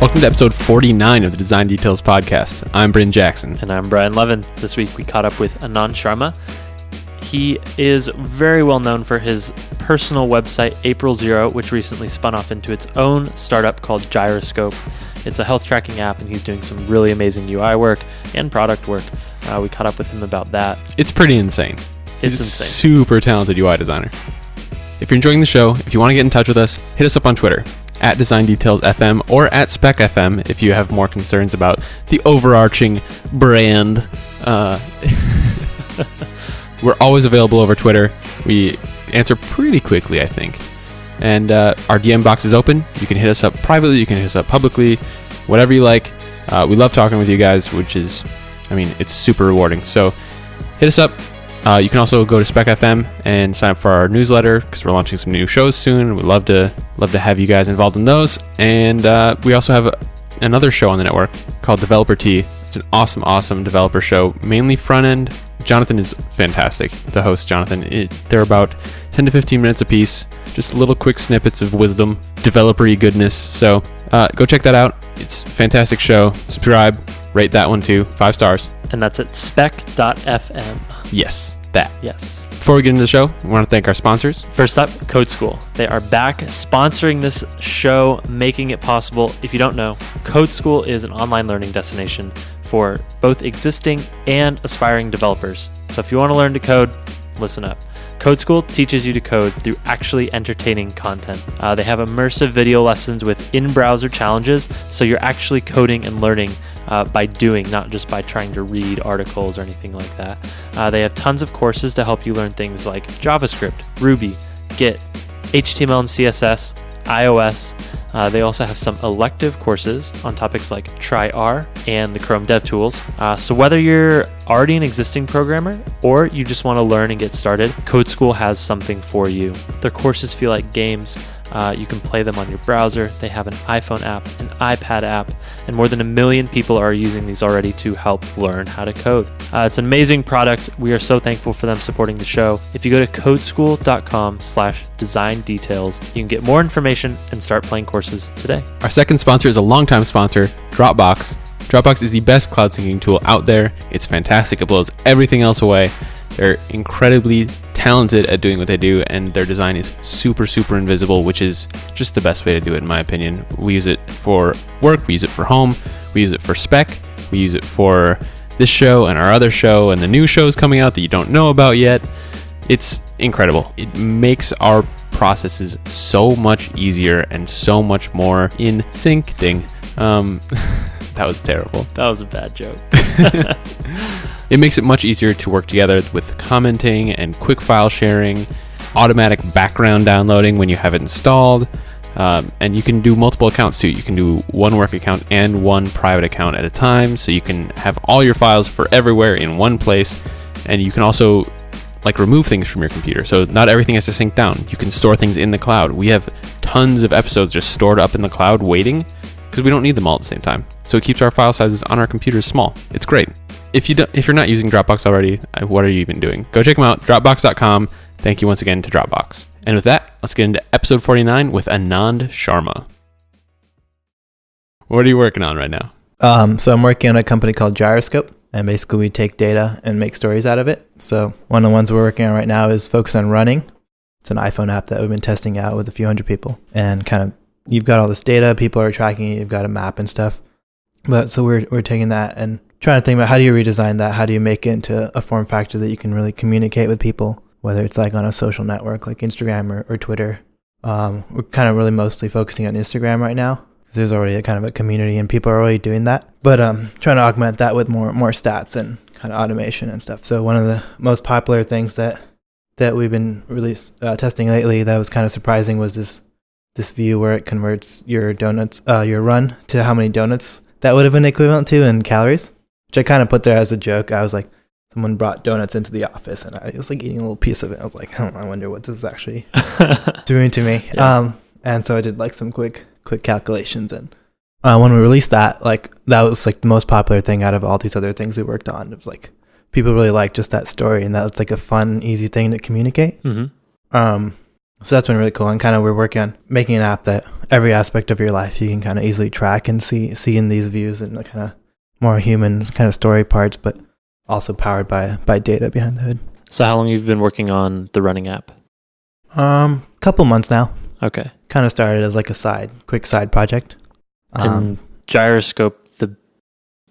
Welcome to episode 49 of the Design Details Podcast. I'm Bryant Jackson. And I'm Brian Lovin. This week we caught up with Anand Sharma. He is very well known for his personal website, April Zero, which recently spun off into its own startup called Gyroscope. It's a health tracking app, and he's doing some really amazing UI work and product work. Uh, we caught up with him about that. It's pretty insane. It's He's a insane. super talented UI designer. If you're enjoying the show, if you want to get in touch with us, hit us up on Twitter at Design Details FM or at Spec FM if you have more concerns about the overarching brand. Uh, we're always available over Twitter. We answer pretty quickly, I think. And uh, our DM box is open. You can hit us up privately, you can hit us up publicly, whatever you like. Uh, we love talking with you guys, which is, I mean, it's super rewarding. So hit us up. Uh, you can also go to Spec FM and sign up for our newsletter because we're launching some new shows soon. We'd love to love to have you guys involved in those. And uh, we also have another show on the network called Developer Tea. It's an awesome, awesome developer show, mainly front end. Jonathan is fantastic. The host, Jonathan. It, they're about 10 to 15 minutes apiece, just little quick snippets of wisdom, developery goodness. So uh, go check that out. It's a fantastic show. Subscribe, rate that one too, five stars. And that's at spec.fm. Yes, that. Yes. Before we get into the show, we want to thank our sponsors. First up, Code School. They are back sponsoring this show, making it possible. If you don't know, Code School is an online learning destination for both existing and aspiring developers. So if you want to learn to code, listen up. Code School teaches you to code through actually entertaining content. Uh, they have immersive video lessons with in browser challenges, so you're actually coding and learning uh, by doing, not just by trying to read articles or anything like that. Uh, they have tons of courses to help you learn things like JavaScript, Ruby, Git, HTML and CSS, iOS. Uh, they also have some elective courses on topics like Try R and the Chrome DevTools. Uh, so whether you're already an existing programmer or you just want to learn and get started, Code School has something for you. Their courses feel like games. Uh, you can play them on your browser. They have an iPhone app, an iPad app, and more than a million people are using these already to help learn how to code. Uh, it's an amazing product. We are so thankful for them supporting the show. If you go to codeschool.com slash design details, you can get more information and start playing courses today. Our second sponsor is a longtime sponsor, Dropbox. Dropbox is the best cloud syncing tool out there. It's fantastic. It blows everything else away. They're incredibly talented at doing what they do, and their design is super, super invisible, which is just the best way to do it, in my opinion. We use it for work, we use it for home, we use it for spec, we use it for this show and our other show, and the new shows coming out that you don't know about yet. It's incredible. It makes our processes so much easier and so much more in sync. Ding. Um, that was terrible. That was a bad joke. It makes it much easier to work together with commenting and quick file sharing, automatic background downloading when you have it installed, um, and you can do multiple accounts too. You can do one work account and one private account at a time, so you can have all your files for everywhere in one place, and you can also like remove things from your computer. So not everything has to sync down. You can store things in the cloud. We have tons of episodes just stored up in the cloud waiting because we don't need them all at the same time. So it keeps our file sizes on our computers small. It's great. If you don't, if you're not using Dropbox already, uh, what are you even doing? Go check them out. Dropbox.com. Thank you once again to Dropbox. And with that, let's get into episode 49 with Anand Sharma. What are you working on right now? Um, so I'm working on a company called Gyroscope, and basically we take data and make stories out of it. So one of the ones we're working on right now is focused on running. It's an iPhone app that we've been testing out with a few hundred people, and kind of you've got all this data, people are tracking it, you've got a map and stuff. But so we're we're taking that and trying to think about how do you redesign that? How do you make it into a form factor that you can really communicate with people, whether it's like on a social network like Instagram or, or Twitter. Um, we're kind of really mostly focusing on Instagram right now because there's already a kind of a community and people are already doing that. But um, trying to augment that with more more stats and kind of automation and stuff. So one of the most popular things that that we've been really uh, testing lately that was kind of surprising was this this view where it converts your donuts uh, your run to how many donuts that would have been equivalent to in calories, which I kind of put there as a joke. I was like, someone brought donuts into the office and I was like eating a little piece of it. I was like, hmm, I wonder what this is actually doing to me. Yeah. Um, and so I did like some quick quick calculations and uh, when we released that, like that was like the most popular thing out of all these other things we worked on. It was like people really liked just that story and that was like a fun, easy thing to communicate. hmm Um, So that's been really cool. And kind of we're working on making an app that every aspect of your life you can kind of easily track and see see in these views and kind of more human kind of story parts, but also powered by by data behind the hood. So how long have you been working on the running app? Um, couple months now. Okay. Kind of started as like a side, quick side project. Um, and Gyroscope, the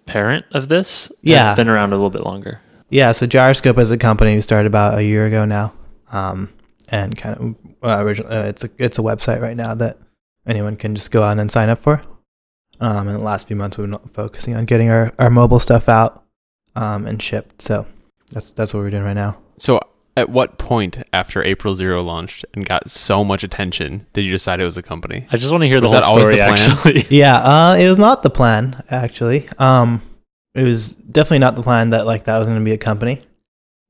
parent of this, Yeah. has been around a little bit longer. Yeah, so Gyroscope as a company we started about a year ago now, um, and kind of uh, original. Uh, it's a it's a website right now that anyone can just go on and sign up for. Um, in the last few months, we've been focusing on getting our, our mobile stuff out um, and shipped. So that's that's what we're doing right now. So, at what point after April Zero launched and got so much attention did you decide it was a company? I just want to hear the Was whole that always story. the plan? Actually, Yeah, uh, it was not the plan actually. Um, it was definitely not the plan that like that was going to be a company.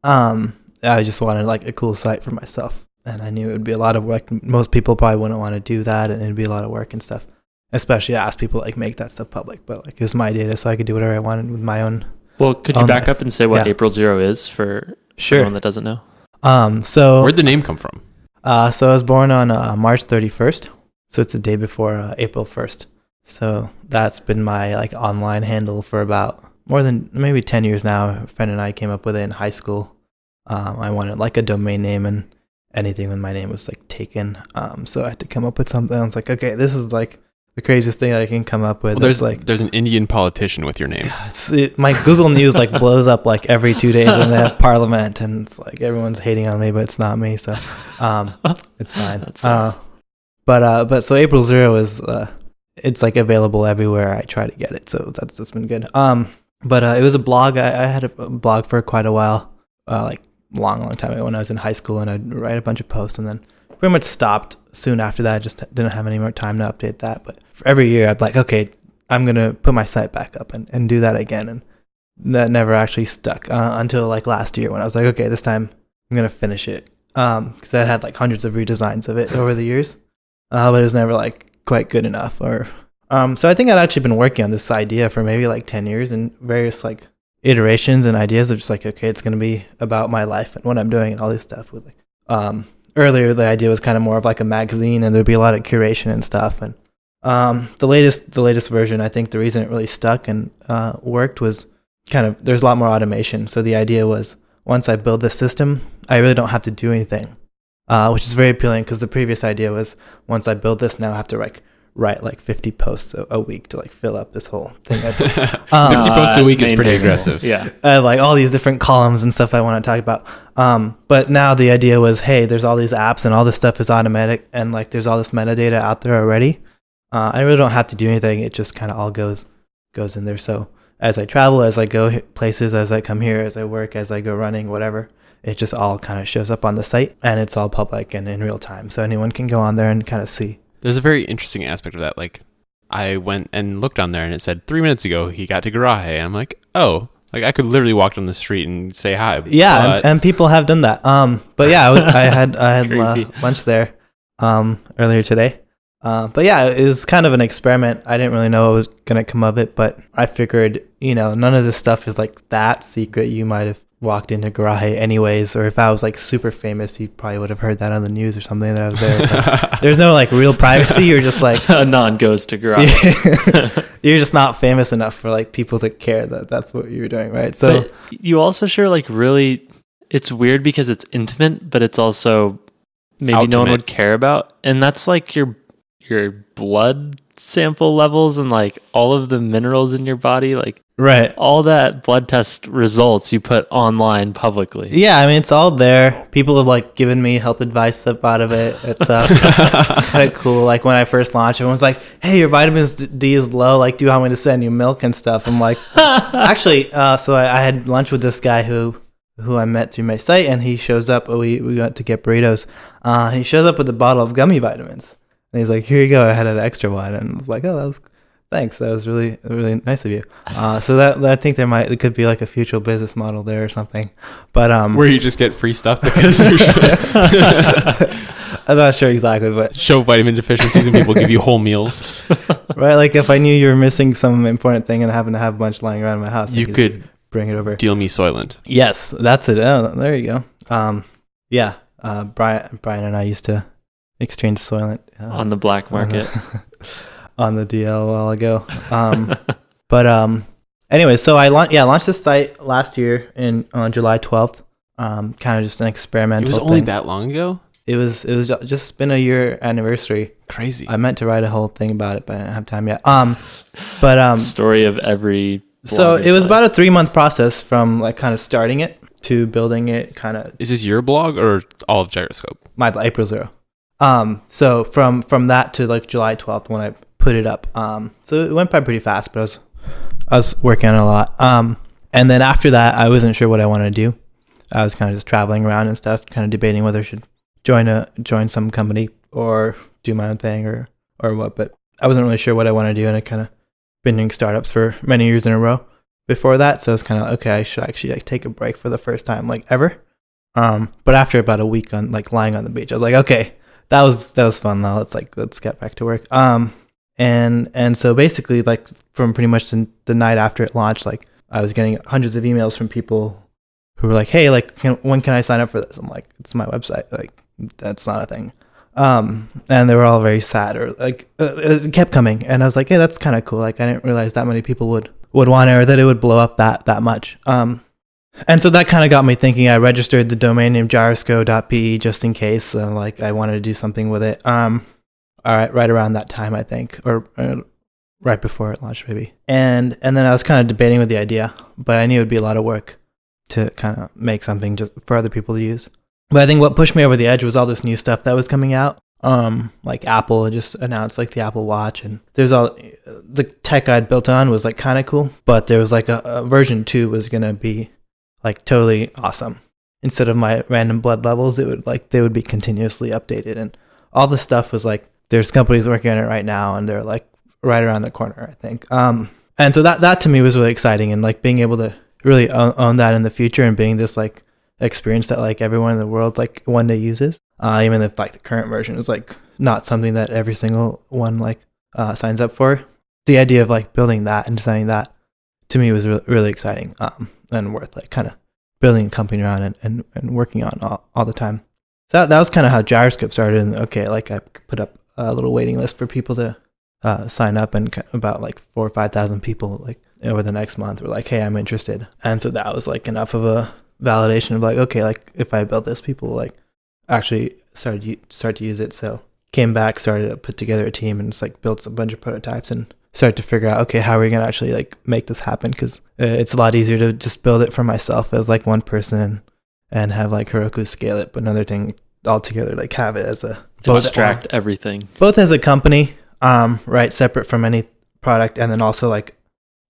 Um, I just wanted like a cool site for myself, and I knew it would be a lot of work. Most people probably wouldn't want to do that, and it'd be a lot of work and stuff. Especially ask people to, like make that stuff public, but like it was my data, so I could do whatever I wanted with my own. well, could you back the- up and say what yeah. April Zero is for sure. anyone that doesn't know? Um, so Where'd the name come from? Uh, so I was born on uh, March 31st. So it's the day before uh, April 1st. So that's been my like online handle for about more than maybe 10 years now. A friend and I came up with it in high school. Um, I wanted like a domain name and anything when my name was like taken. Um, so I had to come up with something. I was like, okay, this is like the craziest thing I can come up with. Well, there's like there's an Indian politician with your name. it's, it, my Google News like blows up like every two days when they have Parliament, and it's like everyone's hating on me, but it's not me, so um, it's fine. Uh, but uh, but so April Zero is uh, it's like available everywhere. I try to get it, so that's that's been good. Um, but uh, it was a blog. I, I had a blog for quite a while, uh, like long, long time ago when I was in high school, and I'd write a bunch of posts, and then pretty much stopped soon after that. I just didn't have any more time to update that. But for every year, I'd like, okay, I'm gonna put my site back up and, and do that again, and that never actually stuck uh, until like last year when I was like, okay, this time I'm gonna finish it. Um, because I had like hundreds of redesigns of it over the years, uh, but it was never like quite good enough. Or um, so I think I'd actually been working on this idea for maybe like ten years and various like iterations and ideas of just like, okay, it's gonna be about my life and what I'm doing and all this stuff with like um earlier the idea was kind of more of like a magazine and there'd be a lot of curation and stuff and um the latest the latest version i think the reason it really stuck and uh worked was kind of there's a lot more automation. So the idea was once i build this system i really don't have to do anything uh which is very appealing because the previous idea was once i build this now i have to like write like 50 posts a, a week to like fill up this whole thing I built. 50 Um, posts a week is pretty aggressive. Yeah. I have like all these different columns and stuff I want to talk about. Um, but now the idea was, hey, there's all these apps and all this stuff is automatic, and like there's all this metadata out there already. Uh, I really don't have to do anything; it just kind of all goes goes in there. So as I travel, as I go places, as I come here, as I work, as I go running, whatever, it just all kind of shows up on the site, and it's all public and in real time, so anyone can go on there and kind of see. There's a very interesting aspect of that. Like, I went and looked on there, and it said three minutes ago he got to Garaje. And I'm like, oh, like I could literally walk down the street and say hi. Yeah, but and, and people have done that. Um, but yeah, I, was, I had I had uh, lunch there, um, earlier today. Uh, but yeah, it was kind of an experiment. I didn't really know what was gonna come of it, but I figured, you know, none of this stuff is like that secret. You might have walked into Garaje anyways, or if I was like super famous, you probably would have heard that on the news or something that I was there. So there's no like real privacy. You're just like Anand goes to garage. you're just not famous enough for like people to care that that's what you're doing, right? So but you also share like really it's weird because it's intimate but it's also maybe no one would care about and that's like your your blood sample levels and like all of the minerals in your body like right. all that blood test results you put online publicly Yeah, I mean it's all there. People have like given me health advice up out of it. It's uh, kind of cool. Like when I first launched, everyone's like, "Hey, your vitamins D is low. Like, do you want me to send you milk and stuff?" I'm like, actually, uh, so I, I had lunch with this guy who who I met through my site, and he shows up. We we went to get burritos. Uh, he shows up with a bottle of gummy vitamins, and he's like, "Here you go. I had an extra one." And I was like, "Oh, that was." Thanks. That was really, really nice of you. Uh, so that I think there might, it could be like a future business model there or something. But um, Where you just get free stuff because you're I'm not sure exactly, but show vitamin deficiencies and people give you whole meals. right, like if I knew you were missing some important thing and I happen to have a bunch lying around in my house, You just could bring it over. deal me Soylent. Yes, that's it. Oh, there you go. Um, yeah, uh, Brian, Brian and I used to Exchange Soylent uh, on the black market. on the DL a while ago. Um, but um, anyway, so I launched yeah launched this site last year in on July twelfth. Um, kind of just an experimental. It was only thing. that long ago. It was it was just been a year anniversary. Crazy. I meant to write a whole thing about it, but I didn't have time yet. Um, but um, Story of every. so it was life. about a three month process from like kind of starting it to building it. Kind of Is this your blog or all of Gyroscope? my April zero. Um, so from from that to like July twelfth when I put it up. Um, so it went by pretty fast, but I was I was working on it a lot. Um, and then after that, I wasn't sure what I wanted to do. I was kind of just traveling around and stuff, kind of debating whether I should join a join some company or do my own thing or or what. But I wasn't really sure what I want to do, and I kind of been doing startups for many years in a row before that. So I was kind of okay. I should actually like take a break for the first time like ever. Um, but after about a week on like lying on the beach, I was like, okay, that was that was fun. Now let's like let's get back to work. Um, and and so basically, like from pretty much the, the night after it launched, like I was getting hundreds of emails from people who were like, hey, like can, when can I sign up for this? I'm like, it's my website. Like that's not a thing. Um, and they were all very sad or like uh, it kept coming, and I was like, hey, that's kind of cool. Like I didn't realize that many people would would want it or that it would blow up that that much. Um, and so that kind of got me thinking. I registered the domain name gyrosco.pe just in case, uh, like I wanted to do something with it. Um, all right, right around that time, I think, or uh, right before it launched, maybe. And and then I was kind of debating with the idea, but I knew it would be a lot of work to kind of make something just for other people to use. But I think what pushed me over the edge was all this new stuff that was coming out. Um, like Apple just announced like the Apple Watch, and there's all the tech I'd built on was like kind of cool, but there was like a, a version two was gonna be like totally awesome. Instead of my random blood levels, it would like they would be continuously updated, and all the stuff was like there's companies working on it right now, and they're like right around the corner, I think. Um, and so that that to me was really exciting, and like being able to really own, own that in the future, and being this like experience that like everyone in the world like one day uses, uh, even if like the current version is like not something that every single one like uh, signs up for. The idea of like building that and designing that to me was re- really exciting um, and worth like kind of building a company around and, and, and working on all, all the time. So that, that was kind of how Gyroscope started. And okay, like I put up a little waiting list for people to uh, sign up, and about like four or five thousand people like over the next month were like, "Hey, I'm interested." And so that was like enough of a validation of like, okay, like if I build this, people like actually started start to use it. So came back, started to put together a team, and just like built a bunch of prototypes and started to figure out, okay, how are we gonna actually like make this happen? Because it's a lot easier to just build it for myself as like one person and have like Heroku scale it, but another thing altogether, like have it as a both Abstract everything. both as a company, um, right, separate from any product, and then also like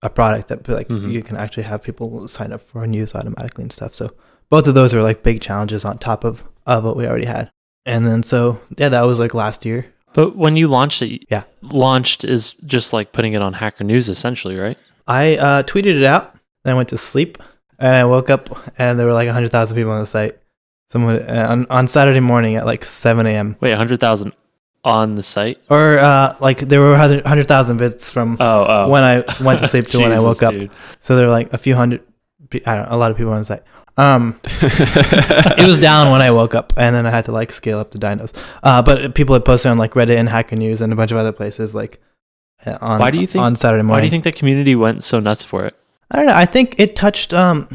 a product that like Mhm. you can actually have people sign up for and use automatically and stuff. So both of those are like big challenges on top of of what we already had. And then so yeah, that was like last year. But when you launched it, Yeah. launched is just like putting it on Hacker News, essentially, right? I uh, tweeted it out. Then I went to sleep, and I woke up, and there were like hundred thousand people on the site. Someone uh, on, on Saturday morning at like seven a.m. Wait, hundred thousand on the site? or uh, like there were hundred thousand bits from Oh, oh. when I went to sleep to when I woke Jesus, up. dude. So there were like a few hundred, I don't know, a lot of people on the site. Um, it was down when I woke up, and then I had to like scale up the dynos. Uh, but people had posted on like Reddit and Hacker News and a bunch of other places like uh, on. Why do you think- on Saturday morning? Why do you think the community went so nuts for it? I don't know. I think it touched. Um,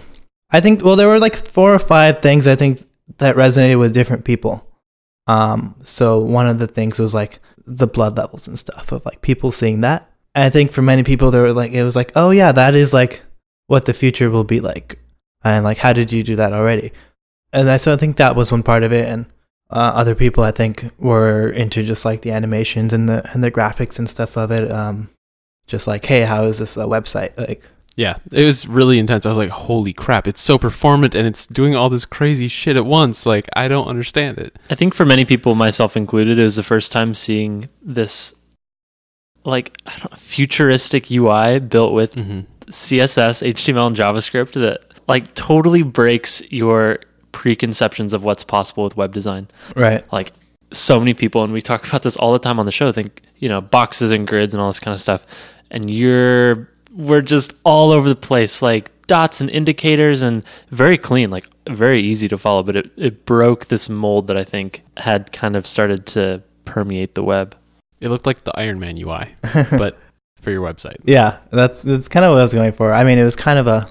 I think well, there were like four or five things I think that resonated with different people. Um, so one of the things was like the blood levels and stuff of like people seeing that. And I think for many people, they were like, it was like, oh yeah, that is like what the future will be like, and like how did you do that already? And I so I think that was one part of it, and uh, other people I think were into just like the animations and the and the graphics and stuff of it. Um, just like, hey, how is this a website? Like, yeah, it was really intense. I was like, holy crap, it's so performant and it's doing all this crazy shit at once. Like, I don't understand it. I think for many people, myself included, it was the first time seeing this like I don't know, futuristic UI built with Mm-hmm. CSS, HTML, and JavaScript that like totally breaks your preconceptions of what's possible with web design. right. Like so many people, and we talk about this all the time on the show, think, you know, boxes and grids and all this kind of stuff. And you're, we're just all over the place, like dots and indicators and very clean. Like very easy to follow, but it, it broke this mold that I think had kind of started to permeate the web. It looked like the Iron Man UI, but for your website. Yeah, that's that's kind of what I was going for. I mean, it was kind of a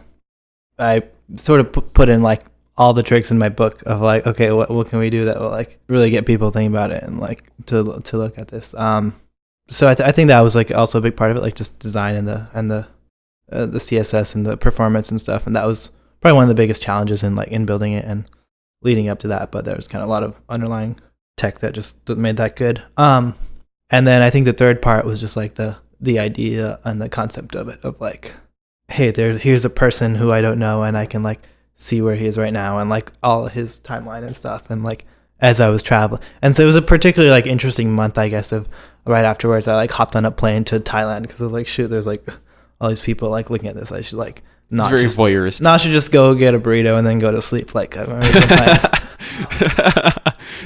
I sort of put in like all the tricks in my book of like, okay, what what can we do that will like really get people thinking about it and like to to look at this. Um, so I, th- I think that was like also a big part of it, like just design and the and the uh, the CSS and the performance and stuff, and that was probably one of the biggest challenges in like in building it and leading up to that. But there was kind of a lot of underlying tech that just made that good. Um, and then I think the third part was just like the the idea and the concept of it of like, hey, there here's a person who I don't know and I can like see where he is right now and like all his timeline and stuff and like as I was traveling. And so it was a particularly like interesting month, I guess, of right afterwards I like hopped on a plane to Thailand because I was like, shoot, there's like all these people like looking at this. I should like It's not very just, voyeuristic. not should just go get a burrito and then go to sleep. Like.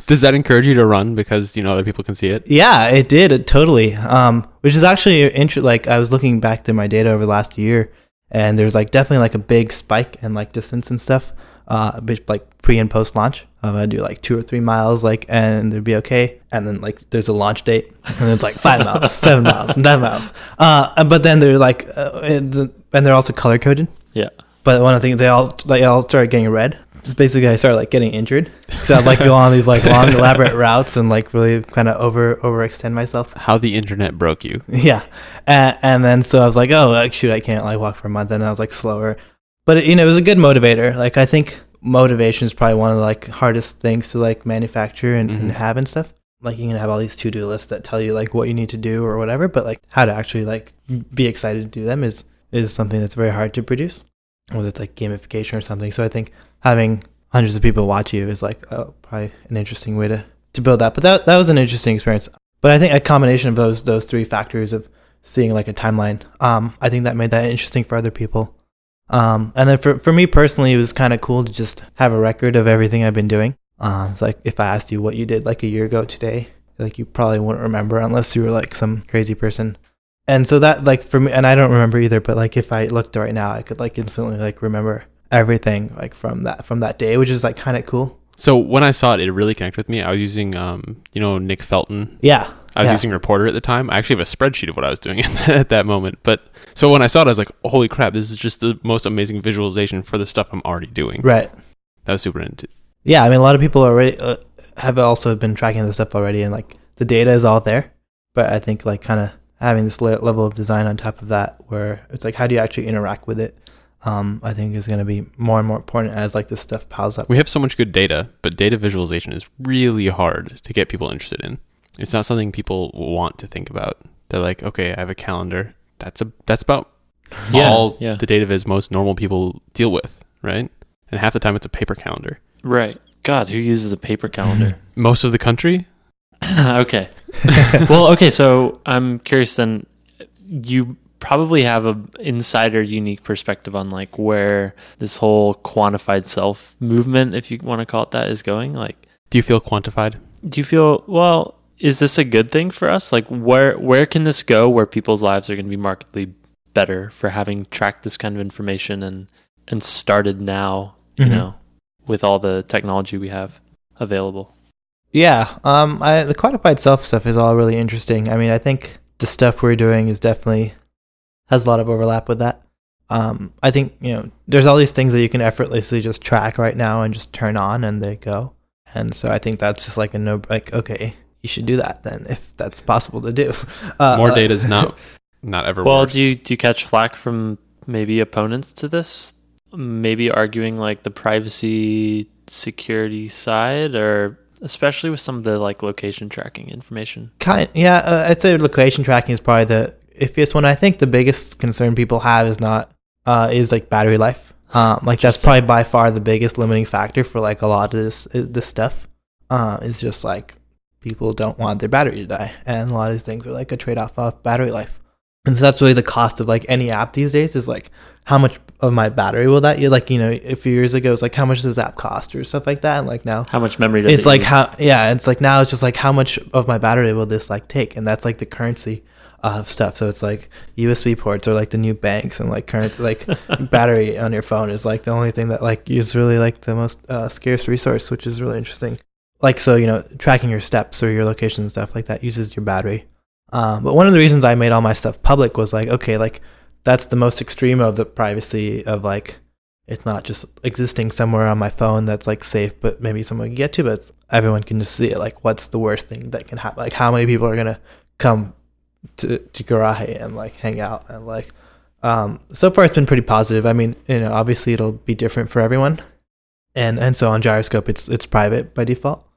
Does that encourage you to run because you know other people can see it? Yeah, it did it totally. Um, which is actually interesting. like I was looking back to my data over the last year, and there's like definitely like a big spike in like distance and stuff. Uh, like pre and post launch, um, I do like two or three miles, like, and it'd be okay. And then like there's a launch date, and it's like five miles, seven miles, and ten miles. Uh, and- but then they're like, uh, and the- and they're also color coded. Yeah. But one of the things they all they all started getting red. Just basically, I started like getting injured. So I'd like go on these like long, elaborate routes and like really kind of over overextend myself. How the internet broke you. Yeah, and, and then so I was like, oh, like, shoot, I can't like walk for a month, and I was like slower. But it, you know, it was a good motivator. Like I think motivation is probably one of the like hardest things to like manufacture and, and Mhm. have and stuff. Like you can have all these to do lists that tell you like what you need to do or whatever, but like how to actually like be excited to do them is is something that's very hard to produce, whether it's like gamification or something. So I think having hundreds of people watch you is like oh, probably an interesting way to to build that. But that that was an interesting experience. But I think a combination of those those three factors of seeing like a timeline, um, I think that made that interesting for other people. Um, and then for for me personally, it was kind of cool to just have a record of everything I've been doing. Um, it's like if I asked you what you did like a year ago today, like you probably wouldn't remember unless you were like some crazy person. And so that like for me, and I don't remember either, but like if I looked right now, I could like instantly like remember everything like from that from that day, which is like kind of cool. So when I saw it, it really connected with me. I was using, um, you know, Nick Felton. Yeah, I was yeah. using Reporter at the time. I actually have a spreadsheet of what I was doing at that moment. But so when I saw it, I was like, "Holy crap! This is just the most amazing visualization for the stuff I'm already doing." right. That was super into. Yeah, I mean, a lot of people already uh, have also been tracking this stuff already, and like the data is all there. But I think like kind of having this le- level of design on top of that, where it's like, how do you actually interact with it? Um, I think is going to be more and more important as like this stuff piles up. We have so much good data, but data visualization is really hard to get people interested in. It's not something people want to think about. They're like, "Okay, I have a calendar. That's a that's about Yeah, all yeah. the data viz most normal people deal with, right?" And half the time, it's a paper calendar. Right. God, who uses a paper calendar? Most of the country, okay. well, okay. So I'm curious. Then you probably have a insider, unique perspective on like where this whole quantified self movement, if you want to call it that, is going. Like, do you feel quantified? do you feel well? Is this a good thing for us? Like, where where can this go? Where people's lives are going to be markedly better for having tracked this kind of information and and started now. You Mhm. know, with all the technology we have available. Yeah, um, I, the quantified self stuff is all really interesting. I mean, I think the stuff we're doing is definitely has a lot of overlap with that. Um, I think you know, there's all these things that you can effortlessly just track right now and just turn on and they go. And so I think that's just like a no, like okay, you should do that then if that's possible to do. Uh, More uh, data is not not ever Well, worse. do you do you catch flack from maybe opponents to this? Maybe arguing like the privacy security side, or especially with some of the like location tracking information. Kind, yeah, uh, I'd say location tracking is probably the iffiest one. I think the biggest concern people have is not uh, is like battery life. Um, like that's probably by far the biggest limiting factor for like a lot of this uh, this stuff. Uh, is just like people don't want their battery to die, and a lot of these things are like a trade off of battery life. And so that's really the cost of like any app these days is like how much of my battery will that you like you know a few years ago it's like how much does this app cost or stuff like that and like now How much memory? Does it's it like use? how yeah it's like now it's just like how much of my battery will this like take and that's like the currency of stuff. So it's like USB ports or like the new banks, and like current like battery on your phone is like the only thing that like is really like the most uh, scarce resource, which is really interesting. Like so, you know, tracking your steps or your location and stuff like that uses your battery. Um, but one of the reasons I made all my stuff public was like, okay, like that's the most extreme of the privacy of like it's not just existing somewhere on my phone that's like safe, but maybe someone can get to, but everyone can just see it. Like, what's the worst thing that can happen? Like, how many people are gonna come to to Garaje and like hang out and like. Um, so far, it's been pretty positive. I mean, you know, obviously it'll be different for everyone, and and so on Gyroscope, it's it's private by default.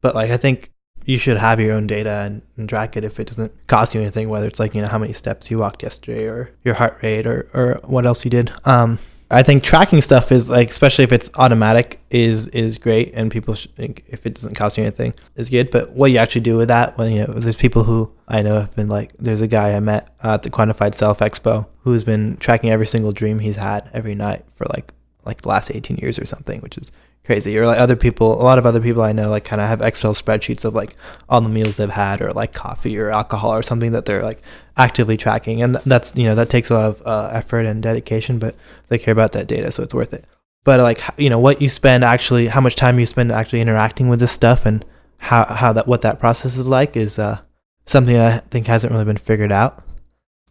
But like, I think you should have your own data and, and track it if it doesn't cost you anything. Whether it's like you know how many steps you walked yesterday, or your heart rate, or or what else you did. Um, I think tracking stuff is like, especially if it's automatic, is is great, and people should think if it doesn't cost you anything is good. But what you actually do with that, well, you know, there's people who I know have been like, there's a guy I met at the Quantified Self Expo who's been tracking every single dream he's had every night for like like the last 18 years or something, which is crazy. Or like other people, a lot of other people I know, like kind of have Excel spreadsheets of like all the meals they've had, or like coffee or alcohol or something that they're like actively tracking. And that's you know that takes a lot of uh, effort and dedication, but they care about that data, so it's worth it. But like you know what you spend actually, how much time you spend actually interacting with this stuff, and how how that what that process is like is uh, something I think hasn't really been figured out.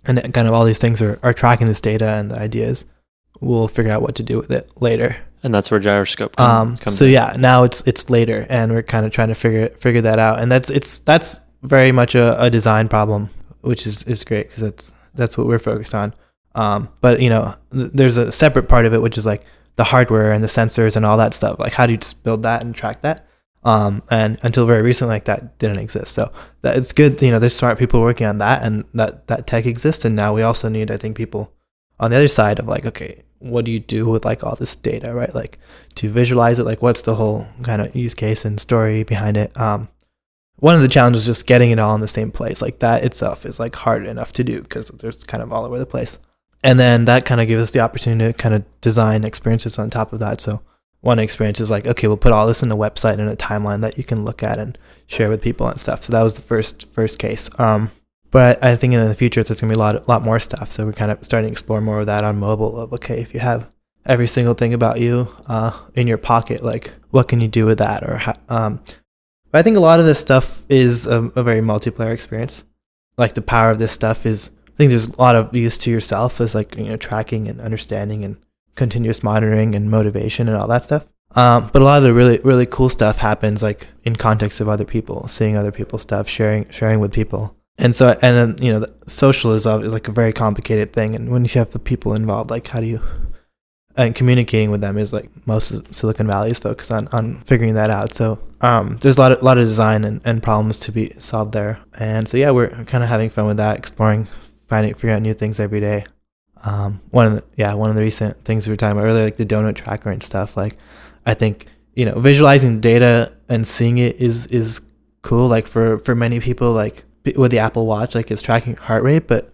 And kind of all these things are, are tracking this data and the ideas. We'll figure out what to do with it later and that's where gyroscope come, um, comes so in. yeah now it's it's later and we're kind of trying to figure figure that out. And that's it's that's very much a, a design problem which is is great because that's that's what we're focused on. Um, but you know th- there's a separate part of it which is like the hardware and the sensors and all that stuff. Like how do you just build that and track that? Um, and until very recently like that didn't exist. So that it's good you know there's smart people working on that and that that tech exists. And now we also need i think people on the other side of like okay what do you do with like all this data, right? Like to visualize it, like what's the whole kind of use case and story behind it. Um, one of the challenges is just getting it all in the same place. Like that itself is like hard enough to do because there's kind of all over the place. And then that kind of gives us the opportunity to kind of design experiences on top of that. So one experience is like, okay, we'll put all this in a website and a timeline that you can look at and share with people and stuff. So that was the first first case. Um, but I, think in the future there's gonna be a lot, lot more stuff. So we're kind of starting to explore more of that on mobile. Of okay, if you have every single thing about you uh, in your pocket, like what can you do with that? Or um, but I think a lot of this stuff is a, a very multiplayer experience. Like the power of this stuff is, I think there's a lot of use to yourself as like you know tracking and understanding and continuous monitoring and motivation and all that stuff. Um, but a lot of the really really cool stuff happens like in context of other people, seeing other people's stuff, sharing sharing with people and so and then you know social is, is like a very complicated thing. And when you have the people involved like how do you and communicating with them is like most of silicon valley is focused on on figuring that out. So um, there's a lot of lot of design and, and problems to be solved there. And so yeah we're kind of having fun with that exploring finding figuring out new things every day. Um, one of the yeah one of the recent things we were talking about earlier like the donut tracker and stuff like i think you know visualizing data and seeing it is is cool like for for many people like with the Apple Watch, like it's tracking heart rate, but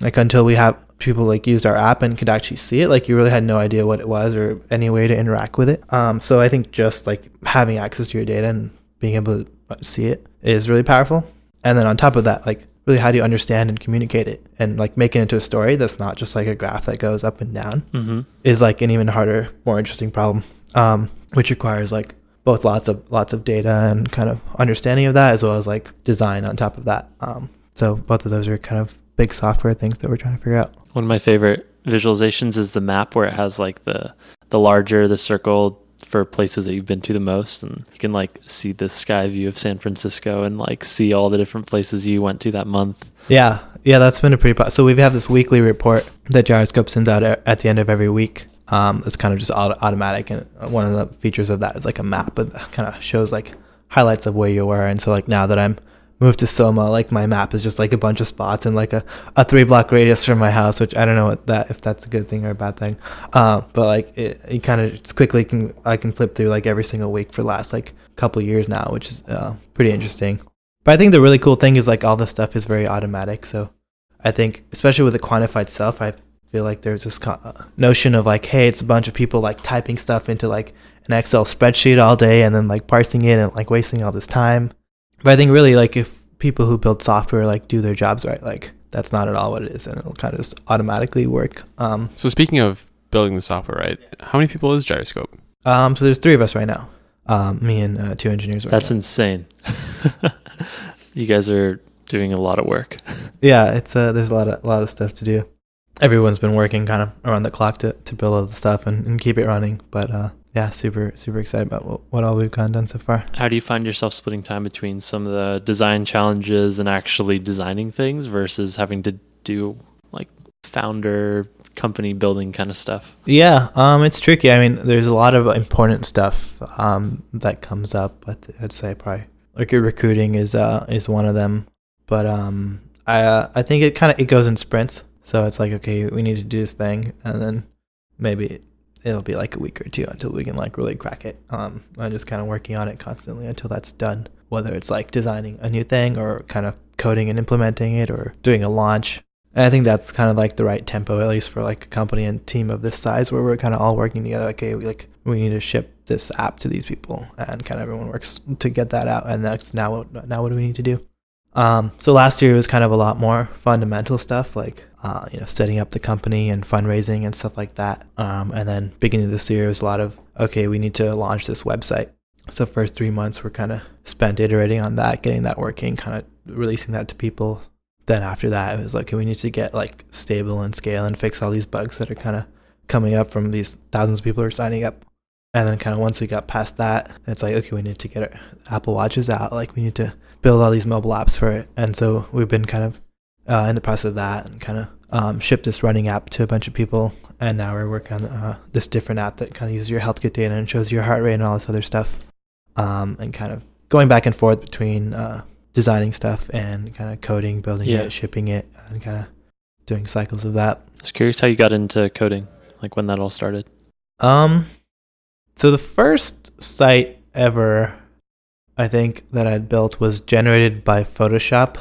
like until we have people like used our app and could actually see it, like you really had no idea what it was or any way to interact with it. Um, so I think just like having access to your data and being able to see it is really powerful. And then on top of that, like really how do you understand and communicate it and like make it into a story that's not just like a graph that goes up and down mm-hmm. is like an even harder, more interesting problem, um, which requires like both lots of lots of data and kind of understanding of that as well as like design on top of that. Um, so both of those are kind of big software things that we're trying to figure out. One of my favorite visualizations is the map where it has like the the larger the circle for places that you've been to the most and you can like see the sky view of San Francisco and like see all the different places you went to that month. Yeah. Yeah, that's been a pretty po- so we have this weekly report that Gyroscope sends out at the end of every week um, it's kind of just auto- automatic, and one of the features of that is like a map, that kind of shows like highlights of where you were. And so like now that I'm moved to Soma, like my map is just like a bunch of spots and like a, a three block radius from my house, which I don't know what that if that's a good thing or a bad thing. Uh, but like it, it kind of quickly can I can flip through like every single week for the last like couple years now, which is uh, pretty interesting. But I think the really cool thing is like all this stuff is very automatic. So I think especially with the quantified self, I've feel like there's this notion of like, hey, it's a bunch of people like typing stuff into like an Excel spreadsheet all day and then like parsing it and like wasting all this time. But I think really like if people who build software like do their jobs right, like that's not at all what it is, and it'll kind of just automatically work. Um, So speaking of building the software, right? How many people is Gyroscope? um, so there's three of us right now. Um, me and uh, two engineers. Right That's now. insane. you guys are doing a lot of work. yeah. It's uh, there's a lot of a lot of stuff to do. Everyone's been working kind of around the clock to, to build all the stuff and, and keep it running. But uh, yeah, super super excited about what, what all we've gotten done so far. How do you find yourself splitting time between some of the design challenges and actually designing things versus having to do like founder company building kind of stuff? Yeah, um, it's tricky. I mean, there's a lot of important stuff um, that comes up. But I'd say probably like your recruiting is uh, is one of them. But um, I uh, I think it kind of it goes in sprints. So it's like okay, we need to do this thing, and then maybe it'll be like a week or two until we can like really crack it. Um, I'm just kind of working on it constantly until that's done. Whether it's like designing a new thing or kind of coding and implementing it or doing a launch. And I think that's kind of like the right tempo, at least for like a company and team of this size, where we're kind of all working together. Okay, we like we need to ship this app to these people, and kind of everyone works to get that out. And that's now what now what do we need to do? Um, so last year was kind of a lot more fundamental stuff, like uh, you know setting up the company and fundraising and stuff like that. Um, and then beginning of this year was a lot of okay, we need to launch this website. So first three months were kind of spent iterating on that, getting that working, kind of releasing that to people, then after that it was like okay, we need to get like stable and scale and fix all these bugs that are kind of coming up from these thousands of people who are signing up and then kind of once we got past that it's like okay we need to get our apple watches out like we need to build all these mobile apps for it and so we've been kind of uh, in the process of that and kind of um, ship this running app to a bunch of people and now we're working on uh, this different app that kind of uses your healthkit data and shows your heart rate and all this other stuff um, and kind of going back and forth between uh, designing stuff and kind of coding, building Yeah. it, shipping it, and kind of doing cycles of that. I was curious how you got into coding, like when that all started. Um, so the first site ever, I think that I'd built was generated by Photoshop,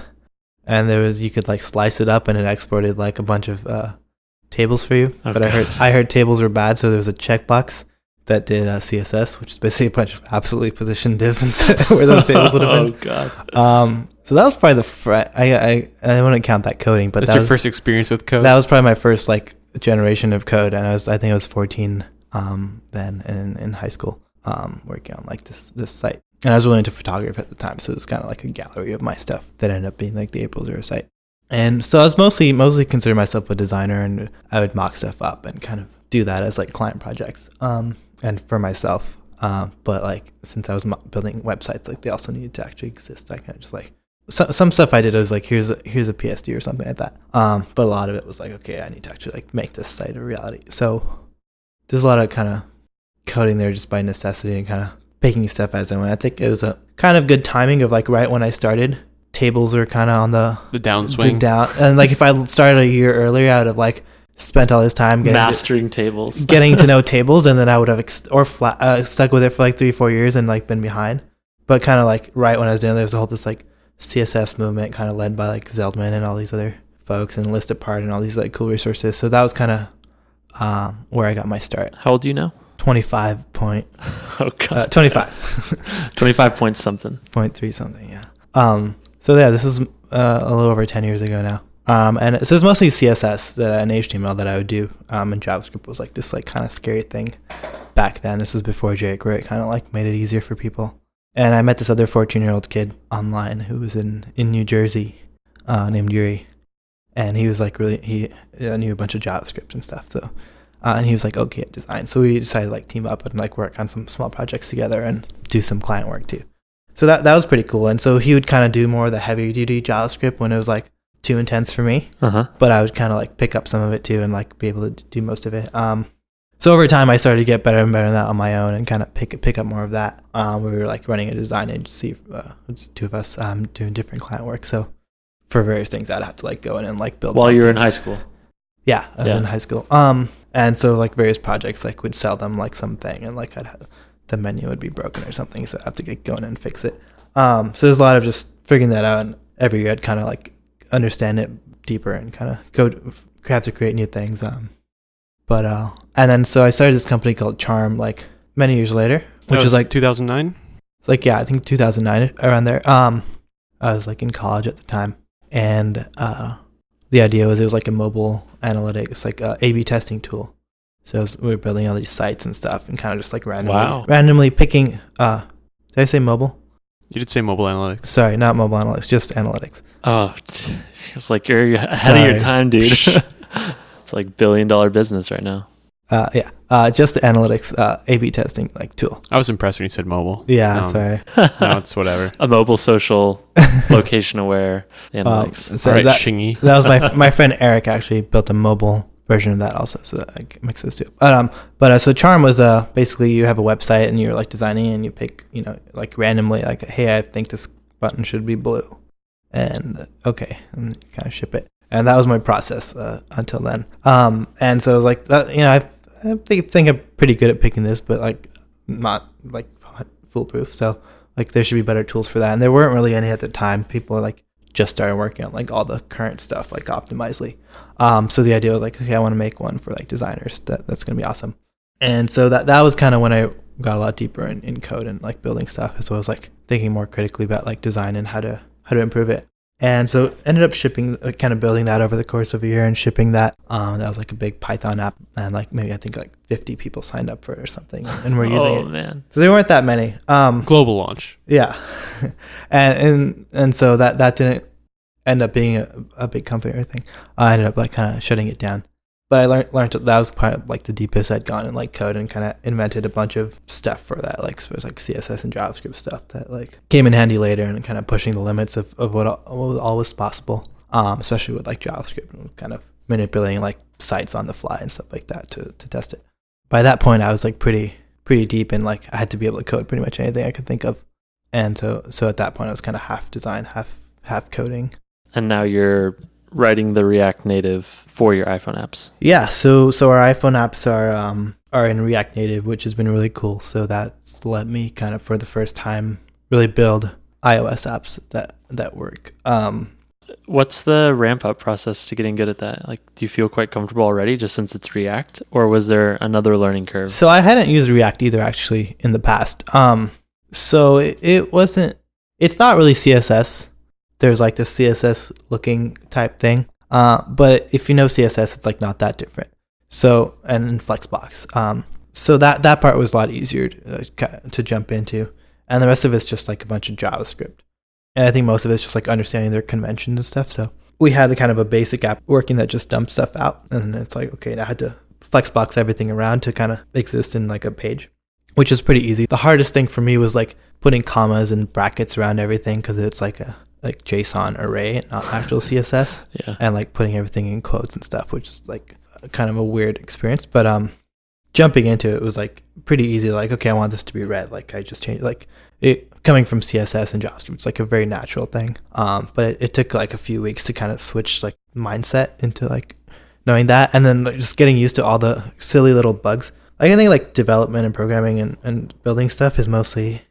and there was you could like slice it up and it exported like a bunch of uh, tables for you. But I heard I heard tables were bad, so there was a checkbox that did uh, CSS, which is basically a bunch of absolutely positioned divs instead where those tables would have been. oh god. Um, so that was probably the fr- I I I wouldn't count that coding, but That's that your was, first experience with code. that was probably my first like generation of code, and I was I think I was 14 um then in in high school um working on like this this site, and I was really into photography at the time, so it was kind of like a gallery of my stuff that ended up being like the April Zero site. And so I was mostly mostly consider myself a designer, and I would mock stuff up and kind of do that as like client projects, um, and for myself. Um, but like since I was building websites, like they also needed to actually exist. I kind of just like so, some stuff I did was like here's a here's a PSD or something like that. Um, but a lot of it was like okay, I need to actually like make this site a reality. So there's a lot of kind of coding there just by necessity and kind of picking stuff as I went. I think it was a kind of good timing of like right when I started. Tables are kind of on the the downswing. dig down, and like if I started a year earlier, I would have like spent all this time getting to, Mastering tables. getting to know tables, and then I would have ex- or flat, uh, stuck with it for like three four years and like been behind. But kind of like right when I was doing, there was a whole this like CSS movement, kind of led by like Zeldman and all these other folks, and List Apart and all these like cool resources. So that was kind of um, where I got my start. How old do you know? Twenty five point Oh god. uh, twenty five. Twenty five points something. point three something. Yeah. Um. So yeah, this is uh, a little over ten years ago now. Um. And so it's mostly CSS that and HTML that I would do. Um. And JavaScript was like this like kind of scary thing back then. This was before jQuery it kind of like made it easier for people. And I met this other fourteen year old kid online who was in in New Jersey, uh, named Yuri, and he was like really he uh, knew a bunch of JavaScript and stuff. So. Uh, and he was like, okay, at design. So we decided to like team up and like work on some small projects together and do some client work too. So that that was pretty cool. And so he would kind of do more of the heavy duty JavaScript when it was like too intense for me. Uh huh. But I would kind of like pick up some of it too and like be able to do most of it. Um, so over time, I started to get better and better at that on my own and kind of pick pick up more of that. Um, we were like running a design agency, uh, two of us um, doing different client work. So for various things, I'd have to like go in and like build. While you were in high school. Yeah, Yeah. in high school. Um, and so like various projects like would sell them like something, and like I'd have the menu would be broken or something, so I'd have to get going and fix it. Um, so there's a lot of just figuring that out, and every year I'd kind of like understand it deeper and kind of go to, have to create new things. Um, but uh, and then so I started this company called Charm like many years later, which was is like 2009. it's like yeah, I think 2009 around there. Um, I was like in college at the time, and uh, the idea was it was like a mobile analytics, like a A/B testing tool. So was- we were building all these sites and stuff, and kind of just like randomly, Wow. randomly picking. Uh, did I say mobile? You did say mobile analytics. Sorry, not mobile analytics, just analytics. Oh, it was like you're ahead of your time, dude. it's like billion dollar business right now. Uh, yeah, uh, just the analytics uh, A/B testing like tool. I was impressed when you said mobile. Yeah, No. sorry. No, it's whatever. A mobile, social, location aware Um, analytics. so All right, that, Shingy. that was my my friend Eric actually built a mobile version of that also, so that I can mix those two. But um, but uh, so Charm was uh basically you have a website and you're like designing and you pick you know like randomly like hey I think this button should be blue, and okay, and kind of ship it. And that was my process uh, until then. Um, and so like that, you know, I, I think, think I'm pretty good at picking this, but like not like foolproof. So like there should be better tools for that. And there weren't really any at the time. People are like just started working on like all the current stuff, like Optimizely. Um, so the idea was like, okay, I want to make one for like designers. That that's gonna be awesome. And so that that was kind of when I got a lot deeper in, in code and like building stuff. So I was like thinking more critically about like design and how to how to improve it. And so ended up shipping, uh, kind of building that over the course of a year and shipping that. Um, that was like a big Python app, and like maybe I think like 50 people signed up for it or something, and we're using oh it. man, So there weren't that many. Um, Global launch. yeah, and and and so that that didn't end up being a, a big company or anything. I ended up like kind of shutting it down. But I learned learned that was of like the deepest I'd gone in like code and kind of invented a bunch of stuff for that, like suppose like CSS and JavaScript stuff that like came in handy later and kind of pushing the limits of, of what, all, what was always possible. Um, especially with like JavaScript and kind of manipulating like sites on the fly and stuff like that to to test it. By that point, I was like pretty pretty deep in like I had to be able to code pretty much anything I could think of, and so so at that point I was kind of half design, half half coding. and now you're writing the React Native for your iPhone apps. Yeah, so so our iPhone apps are um are in React Native, which has been really cool. So that's let me kind of for the first time really build iOS apps that that work. Um What's the ramp up process to getting good at that? Like, do you feel quite comfortable already just since it's React, or was there another learning curve? so I hadn't used React either actually in the past. Um so it, it wasn't it's not really CSS. There's like this CSS looking type thing. Uh but if you know CSS it's like not that different. So and in Flexbox. Um so that that part was a lot easier to, uh, to jump into. And the rest of it's just like a bunch of JavaScript. And I think most of it's just like understanding their conventions and stuff. So we had the kind of a basic app working that just dumped stuff out. And it's like, okay, now I had to flexbox everything around to kind of exist in like a page, which is pretty easy. The hardest thing for me was like putting commas and brackets around everything because it's like a like JSON array, not actual CSS, Yeah. and like putting everything in quotes and stuff, which is like kind of a weird experience. But um, jumping into it was like pretty easy. Like, okay, I want this to be red. Like, I just changed like it coming from CSS and JavaScript. It's like a very natural thing. Um, but it, it took like a few weeks to kind of switch like mindset into like knowing that, and then like, just getting used to all the silly little bugs. Like I think like development and programming and, and building stuff is mostly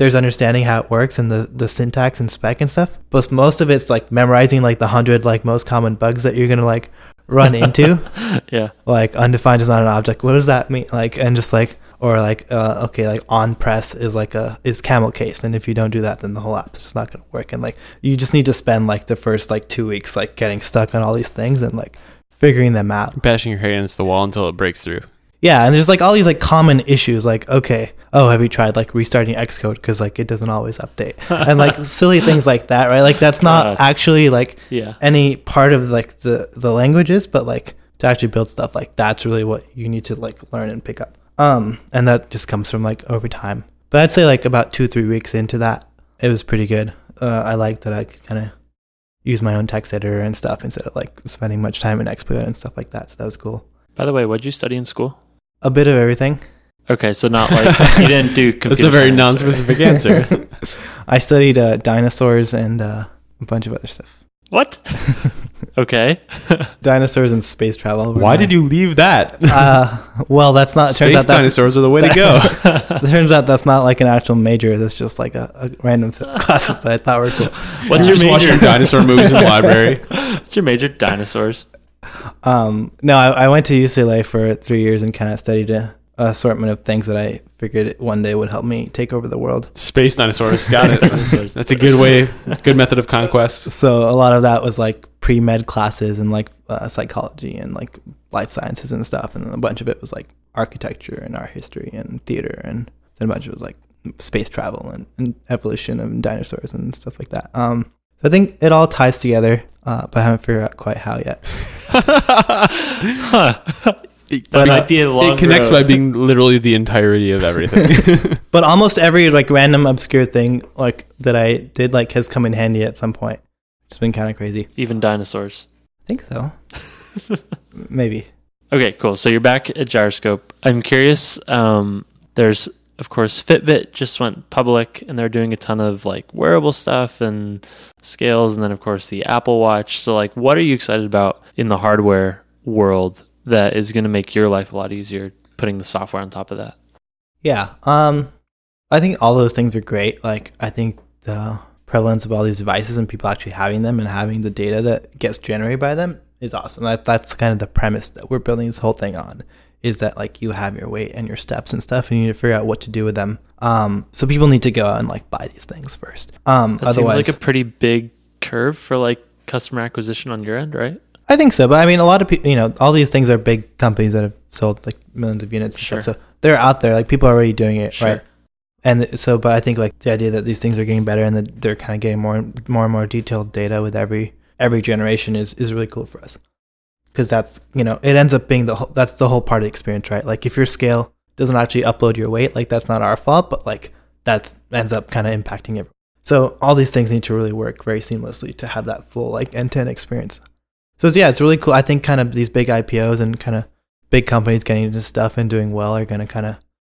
there's understanding how it works and the, the syntax and spec and stuff. But most of it's like memorizing like the hundred like most common bugs that you're gonna like run into. yeah. like undefined is not an object. What does that mean? Like and just like or like uh, okay like on press is like a is camel case and if you don't do that then the whole app is just not gonna work and like you just need to spend like the first like two weeks like getting stuck on all these things and like figuring them out. Bashing your head against the wall until it breaks through. Yeah, and there's like all these like common issues like okay, oh have you tried like restarting Xcode because like it doesn't always update and like silly things like that, right? Like that's not actually like Yeah. any part of like the the languages, but like to actually build stuff like that's really what you need to like learn and pick up. Um, and that just comes from like over time. But I'd say like about two three weeks into that, it was pretty good. Uh, I liked that I could kind of use my own text editor and stuff instead of like spending much time in Xcode and stuff like that. So that was cool. By the way, what'd you study in school? A bit of everything. Okay, so not like you didn't do computer That's a very science, non-specific answer. I studied uh, dinosaurs and uh, a bunch of other stuff. What? okay. Dinosaurs and space travel. Why my- did you leave that? Uh, well, that's not. it turns Space out that's, dinosaurs are the way to go. turns out that's not like an actual major. That's just like a, a random set of classes that I thought were cool. What's You're your just watching major? dinosaur movies in the library. What's your major? Dinosaurs. Um, no, I, I went to UCLA for three years and kind of studied a, a assortment of things that I figured one day would help me take over the world. Space dinosaurs. Got Space it. dinosaurs. That's a good way, good method of conquest. So a lot of that was like pre med classes and like uh, psychology and like life sciences and stuff, and then a bunch of it was like architecture and art history and theater, and then a bunch of it was like space travel and, and evolution of dinosaurs and stuff like that. Um, I think it all ties together, uh, but I haven't figured out quite how yet. huh. It, But, might uh, be a long it connects road. by being literally the entirety of everything. But almost every like random obscure thing like that I did like has come in handy at some point. It's been kind of crazy. even dinosaurs. I think so. Maybe. Okay, cool. So you're back at Gyroscope. I'm curious. Um, there's of course Fitbit just went public, and they're doing a ton of like wearable stuff and scales, and then of course the Apple Watch. So like, what are you excited about in the hardware world that is going to make your life a lot easier? Putting the software on top of that. Yeah. Um I think all those things are great. Like I think the prevalence of all these devices and people actually having them and having the data that gets generated by them is awesome. That that's kind of the premise that we're building this whole thing on. Is that like you have your weight and your steps and stuff, and you need to figure out what to do with them. Um, so people need to go out and like buy these things first. Um, That otherwise, seems like a pretty big curve for like customer acquisition on your end, right? I think so, but I mean, a lot of people, you know, all these things are big companies that have sold like millions of units and Sure. stuff. So they're out there, like people are already doing it, Sure. right? And so, but I think like the idea that these things are getting better and that they're kind of getting more and more and more detailed data with every every generation is is really cool for us because that's you know it ends up being the whole, that's the whole part of the experience, right? Like if your scale doesn't actually upload your weight, like that's not our fault, but like that ends up kind of impacting it. So all these things need to really work very seamlessly to have that full like end to end experience. So it's, yeah, it's really cool. I think kind of these big IPOs and kind of big companies getting into stuff and doing well are going to kind of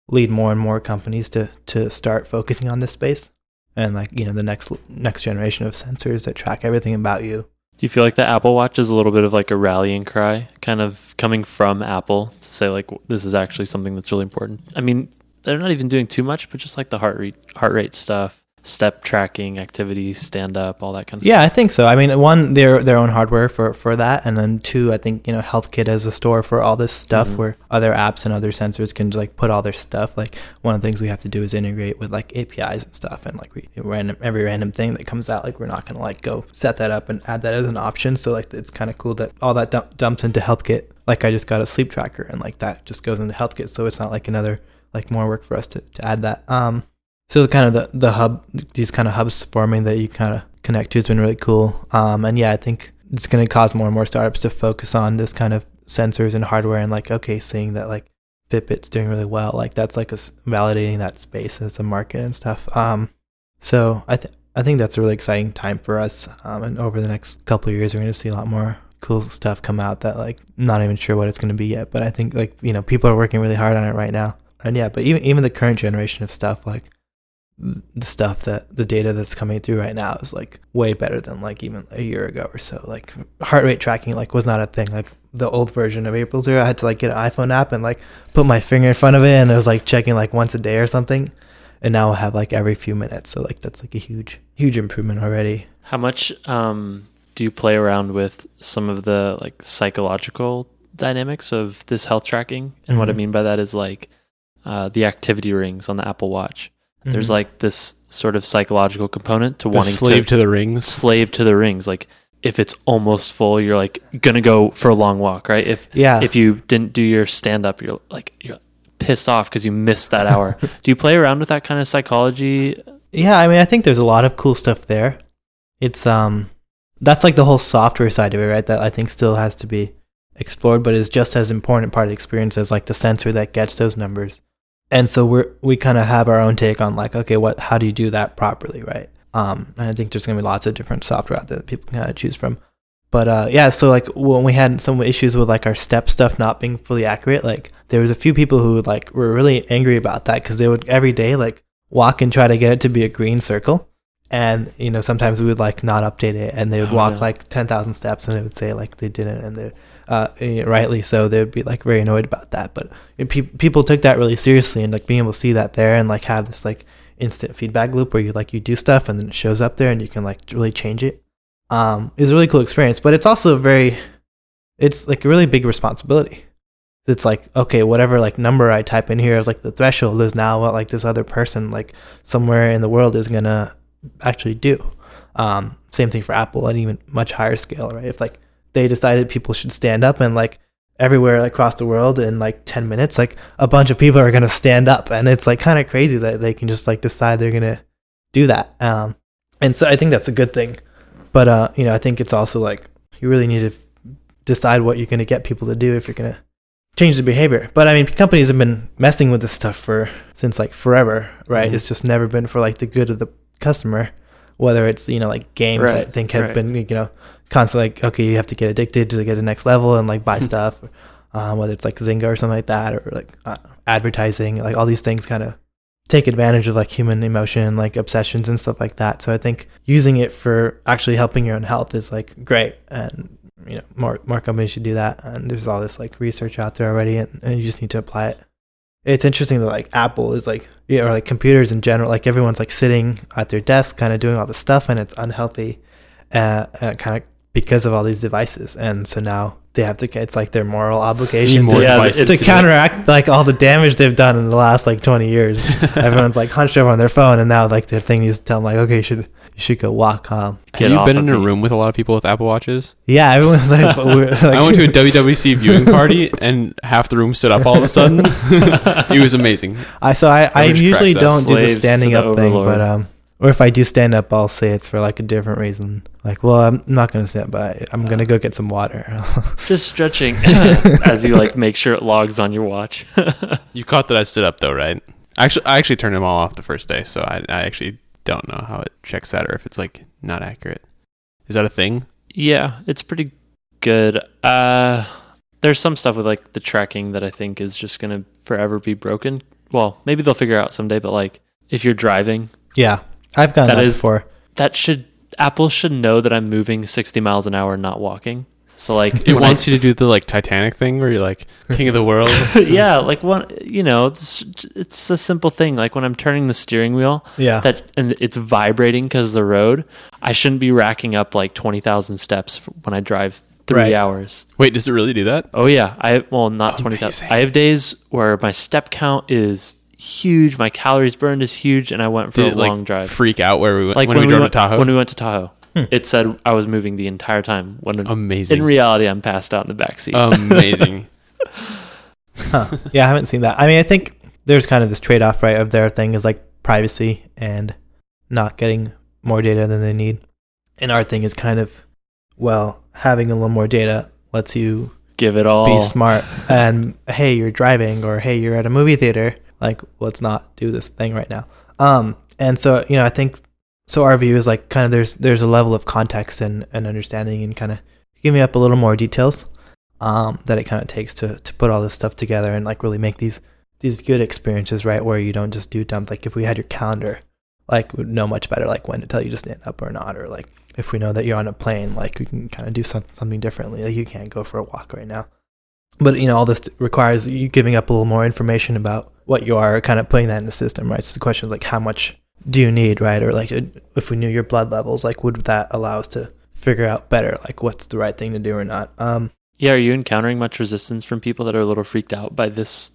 lead more and more companies to to start focusing on this space and like you know the next next generation of sensors that track everything about you. Do you feel like the Apple Watch is a little bit of like a rallying cry, kind of coming from Apple to say like this is actually something that's really important? I mean, they're not even doing too much, but just like the heart rate, heart rate stuff, step tracking, activities, stand up, all that kind of stuff. Yeah, I think so. I mean, one, their their own hardware for for that, and then two, I think you know, HealthKit as a store for all this stuff Mhm. where other apps and other sensors can like put all their stuff. Like one of the things we have to do is integrate with like APIs and stuff, and like we random every random thing that comes out, like we're not gonna like go set that up and add that as an option. So like it's kind of cool that all that dump, dumps into HealthKit. Like I just got a sleep tracker, and like that just goes into HealthKit, so it's not like another like more work for us to to add that. Um, so the kind of the the hub, these kind of hubs forming that you kind of connect to has been really cool. Um, and yeah, I think it's going to cause more and more startups to focus on this kind of sensors and hardware and like okay, seeing that like Fitbit's doing really well, like that's like us validating that space as a market and stuff. Um, so I think I think that's a really exciting time for us. Um, and over the next couple of years, we're going to see a lot more cool stuff come out that like not even sure what it's going to be yet. But I think like you know people are working really hard on it right now. And yeah, but even even the current generation of stuff like the stuff that the data that's coming through right now is like way better than like even a year ago or so. Like heart rate tracking like was not a thing. Like the old version of April Zero, I had to like get an iPhone app and like put my finger in front of it and it was like checking like once a day or something. And now I have like every few minutes. So like that's like a huge huge improvement already. How much um, do you play around with some of the like psychological dynamics of this health tracking? And what I Mhm. mean by that is like uh, the activity rings on the Apple Watch. There's Mhm. like this sort of psychological component to The wanting slave to to the rings. slave to the rings. Like if it's almost full, you're like gonna go for a long walk, right? If yeah. if you didn't do your stand up, you're like you're pissed off because you missed that hour. do you play around with that kind of psychology? Yeah, I mean, I think there's a lot of cool stuff there. It's um, that's like the whole software side of it, right? That I think still has to be explored, but is just as important part of the experience as like the sensor that gets those numbers. And so we're we kind of have our own take on like, okay, what how do you do that properly, right? Um, and I think there's gonna be lots of different software out there that people can kind of choose from. But uh, yeah, so like when we had some issues with like our step stuff not being fully accurate, like there was a few people who like were really angry about that because they would every day like walk and try to get it to be a green circle, and you know sometimes we would like not update it, and they would Oh, walk no. like ten thousand steps, and it would say like they didn't, and they uh, eh, rightly so they would be like very annoyed about that. But eh, pe- people took that really seriously, and like being able to see that there and like have this like instant feedback loop where you like you do stuff and then it shows up there and you can like really change it um, is a really cool experience. But it's also very, it's like a really big responsibility. It's like okay, whatever like number I type in here is like the threshold is now what like this other person like somewhere in the world is gonna actually do. Um, same thing for Apple at even much higher scale, right? If like they decided people should stand up and like everywhere across the world in like 10 minutes, like a bunch of people are going to stand up. And it's like kind of crazy that they can just like decide they're going to do that. Um, and so I think that's a good thing. But, uh, you know, I think it's also like you really need to decide what you're going to get people to do if you're going to change the behavior. But I mean, companies have been messing with this stuff for since like forever, right? Mhm. It's just never been for like the good of the customer. Whether it's you know like games, I think have right. been you know constantly like okay, you have to get addicted to get to the next level and like buy stuff. Um, whether it's like Zynga or something like that, or like uh, advertising, like all these things kind of take advantage of like human emotion, like obsessions and stuff like that. So I think using it for actually helping your own health is like great, and you know more more companies should do that. And there's all this like research out there already, and, and you just need to apply it. It's interesting that like Apple is like yeah, or like computers in general, like everyone's like sitting at their desk, kind of doing all this stuff, and it's unhealthy, uh, uh, kind of because of all these devices. And so now they have to. It's like their moral obligation to, Yeah, to counteract like all the damage they've done in the last like 20 years. Everyone's like hunched over on their phone, and now like the thing is to tell them like, okay, you should you should go walk. Um, Get Have you been of in a me. room with a lot of people with Apple Watches? yeah, everyone's like, like I went to a WWDC viewing party and half the room stood up all of a sudden. it was amazing. I so I, I Everyone usually don't do the Slaves to standing the up thing, but um, or if I do stand up, I'll say it's for like a different reason. Like, well, I'm not gonna stand, but I, I'm gonna go get some water. Just stretching as you like make sure it logs on your watch. You caught that I stood up though, right? Actually, I actually turned them all off the first day, so I, I actually don't know how it checks that or if it's like not accurate. Is that a thing? yeah, it's pretty good. Uh there's some stuff with like the tracking that I think is just gonna forever be broken. Well, maybe they'll figure out someday, but like if you're driving, yeah, I've gotten That that, is- before. that should Apple should know that I'm moving 60 miles an hour, not walking. So like It when I- wants you to do the like Titanic thing where you're like king of the world. yeah, like one, you know, it's, it's a simple thing. Like when I'm turning the steering wheel, Yeah, that and it's vibrating because the road. I shouldn't be racking up like twenty thousand steps when I drive three Right. hours. Wait, does it really do that? Oh yeah, I well not twenty thousand. I have days where my step count is huge, my calories burned is huge, and I went for Did a it like long drive. freak out where we went Like when, we drove went, to Tahoe? When we went to Tahoe, Hmm. it said I was moving the entire time. When Amazing. in reality, I'm passed out in the back seat. Amazing. Huh. Yeah, I haven't seen that. I mean, I think there's kind of this trade off, right, of their thing is like privacy and not getting more data than they need. And our thing is kind of, well, having a little more data lets you Give it all. be smart. And hey, you're driving, or hey, you're at a movie theater. Like, let's not do this thing right now. Um, and so you know, I think so. Our view is like kind of there's there's a level of context and, and understanding, and kind of give me up a little more details um, that it kind of takes to to put all this stuff together and like really make these these good experiences, right? Where you don't just do dumb. Like if we had your calendar, like we'd know much better, like when to tell you to stand up or not, or like if we know that you're on a plane, like we can kind of do some, something differently. Like you can't go for a walk right now. But you know, all this requires you giving up a little more information about what you are, kind of putting that in the system, right? So the question is like, how much do you need, right? Or like, if we knew your blood levels, like, would that allow us to figure out better, like, what's the right thing to do or not? Um, Yeah, are you encountering much resistance from people that are a little freaked out by this?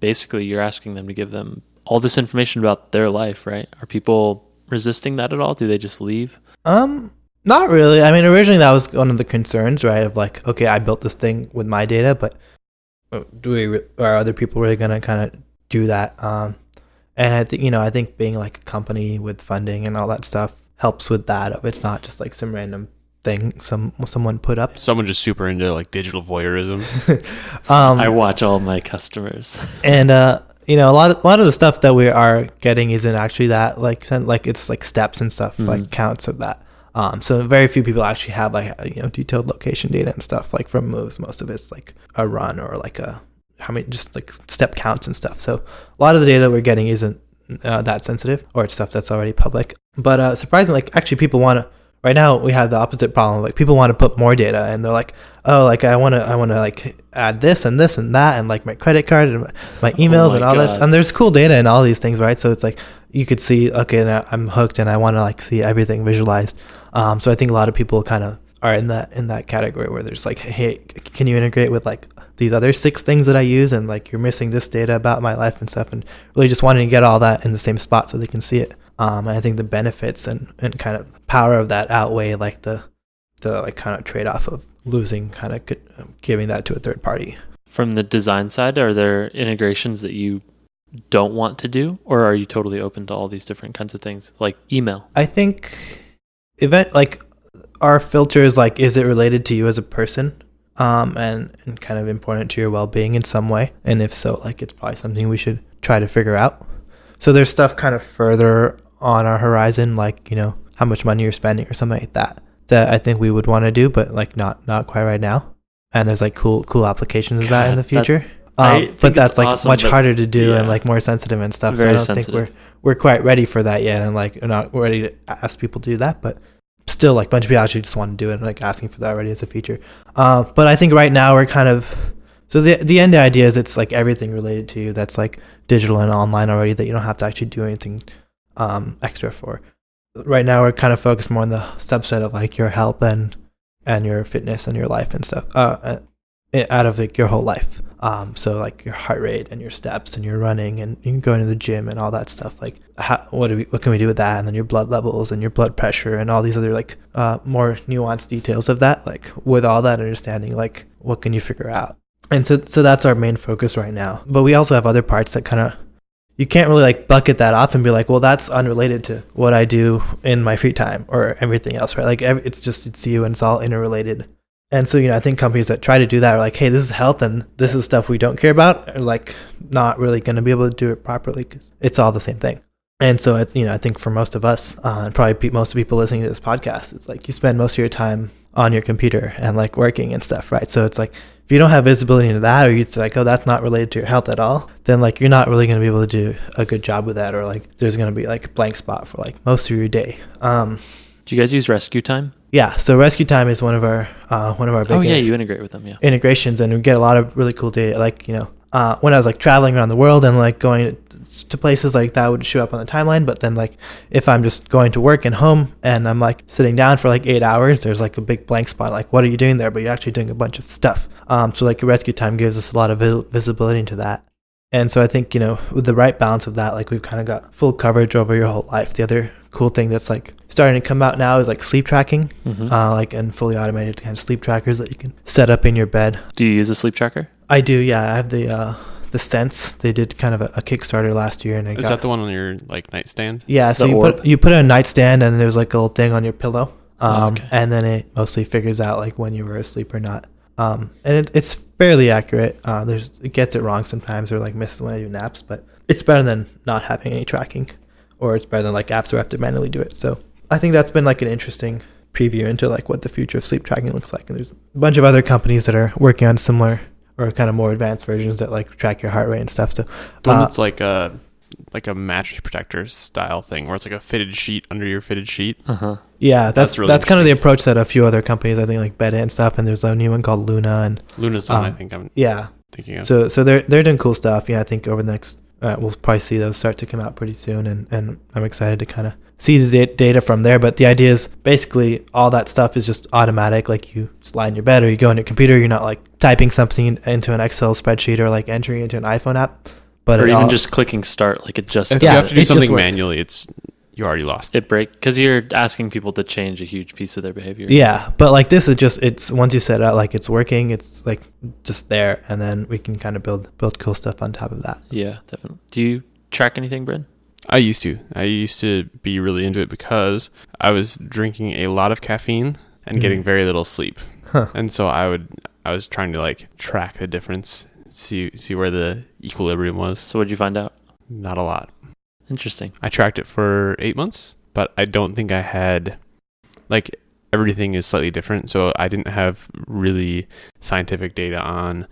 Basically, you're asking them to give them all this information about their life, right? Are people resisting that at all? Do they just leave? Um, not really. I mean, originally that was one of the concerns, right? Of like, okay, I built this thing with my data, but uh, do we re- are other people really gonna kind of do that? Um, and I think you know, I think being like a company with funding and all that stuff helps with that. Of it's not just like some random thing some someone put up. Someone just super into like digital voyeurism. um, I watch all my customers. and uh you know a lot of a lot of the stuff that we are getting isn't actually that like like it's like steps and stuff like Mhm. counts of that um so very few people actually have like uh, you know detailed location data and stuff like from moves. Most of it's like a run or like a how many just like step counts and stuff. So a lot of the data we're getting isn't uh, that sensitive or it's stuff that's already public. But uh surprisingly like actually people want to right now we have the opposite problem. Like people want to put more data and they're like oh like i want to i want to like add this and this and that and like my credit card and my, my emails my and all this. And there's cool data in all these things right? So it's like you could see okay now i'm hooked and i want to like see everything visualized um, so i think a lot of people kind of are in that in that category where there's like hey can you integrate with like these other six things that i use and like you're missing this data about my life and stuff and really just wanting to get all that in the same spot so they can see it Um, and I think the benefits and, and kind of power of that outweigh like the the like kind of trade off of losing kind of giving that to a third party. From the design side, are there integrations that you don't want to do, or are you totally open to all these different kinds of things, like email? I think event like our filter is like, is it related to you as a person? Um, and, and kind of important to your well being in some way. And if so, like it's probably something we should try to figure out. So there's stuff kind of further on our horizon, like, you know, how much money you're spending or something like that, that I think we would want to do, but like not not quite right now. And there's like cool cool applications of that in the future. Um, but that's like awesome, much harder to do yeah. and like more sensitive and stuff. Very so I don't sensitive. think we're we're quite ready for that yet, and like we're not ready to ask people to do that. But still, like a bunch of people actually just want to do it, and like asking for that already as a feature. Uh, but I think right now we're kind of so the the end idea is it's like everything related to you that's like digital and online already that you don't have to actually do anything um, extra for. Right now we're kind of focused more on the subset of like your health and and your fitness and your life and stuff. Uh, uh out of like your whole life. Um, so like your heart rate and your steps and your running and going to the gym and all that stuff. Like, how, what do we, what can we do with that? And then your blood levels and your blood pressure and all these other like uh, more nuanced details of that. Like with all that understanding, like what can you figure out? And so so that's our main focus right now. But we also have other parts that kind of you can't really like bucket that off and be like, well, that's unrelated to what I do in my free time or everything else, right? Like it's just it's you and it's all interrelated. And so, you know, I think companies that try to do that are like, hey, this is health and this is stuff we don't care about are like not really going to be able to do it properly because it's all the same thing. And so, it's, you know, I think for most of us, uh, and probably most of people listening to this podcast, it's like you spend most of your time on your computer and like working and stuff, right? So it's like if you don't have visibility into that, or you're like, oh, that's not related to your health at all, then like you're not really going to be able to do a good job with that, or like there's going to be like a blank spot for like most of your day. Um, do you guys use Rescue Time? Yeah, so Rescue Time is one of our uh, one of our big oh yeah, you integrate with them, yeah integrations, and we get a lot of really cool data. Like you know, uh, when I was like traveling around the world and like going to places like that would show up on the timeline. But then like if I'm just going to work and home and I'm like sitting down for like eight hours, there's like a big blank spot. Like what are you doing there? But you're actually doing a bunch of stuff. Um, so like Rescue Time gives us a lot of visibility into that. And so I think you know with the right balance of that, like we've kind of got full coverage over your whole life. The other cool thing that's like starting to come out now is like sleep tracking, mm-hmm. uh, like and fully automated kind of sleep trackers that you can set up in your bed. Do you use a sleep tracker? I do. Yeah, I have the uh, the Sense. They did kind of a, a Kickstarter last year, and I is got, that the one on your like nightstand? Yeah, so the you orb. put you put it on a nightstand, and there's like a little thing on your pillow, oh, um, oh, okay. and then it mostly figures out like when you were asleep or not. Um, and it, it's fairly accurate. Uh, there's it gets it wrong sometimes, or like misses when I do naps, but it's better than not having any tracking or it's better than like apps where I have to manually do it. So I think that's been like an interesting preview into like what the future of sleep tracking looks like. And there's a bunch of other companies that are working on similar or kind of more advanced versions that like track your heart rate and stuff. So the one uh, that's like a like a mattress protector style thing, where it's like a fitted sheet under your fitted sheet. Uh-huh. Yeah, that's that's, really that's kind of the approach that a few other companies, I think, like Beddit and stuff, and there's a new one called Luna and Luna's the um, one I think I'm yeah thinking of. So so they're they're doing cool stuff. Yeah, I think over the next uh, we'll probably see those start to come out pretty soon, and, and I'm excited to kind of see the data from there. But the idea is basically all that stuff is just automatic. Like you just lie in your bed or you go on your computer. You're not like typing something into an Excel spreadsheet or like entering into an iPhone app. But or even all, just clicking start, like it just if yeah, you have to do something manually. It's you already lost. It break because you're asking people to change a huge piece of their behavior. Yeah, but like this is just it's once you set it out, like it's working. It's like just there, and then we can kind of build build cool stuff on top of that. Yeah, definitely. Do you track anything, Bryn? I used to. I used to be really into it because I was drinking a lot of caffeine and mm. getting very little sleep. Huh. And so I would I was trying to like track the difference, see see where the equilibrium was. So what'd you find out? Not a lot. Interesting. I tracked it for eight months, but I don't think I had like everything is slightly different. So I didn't have really scientific data on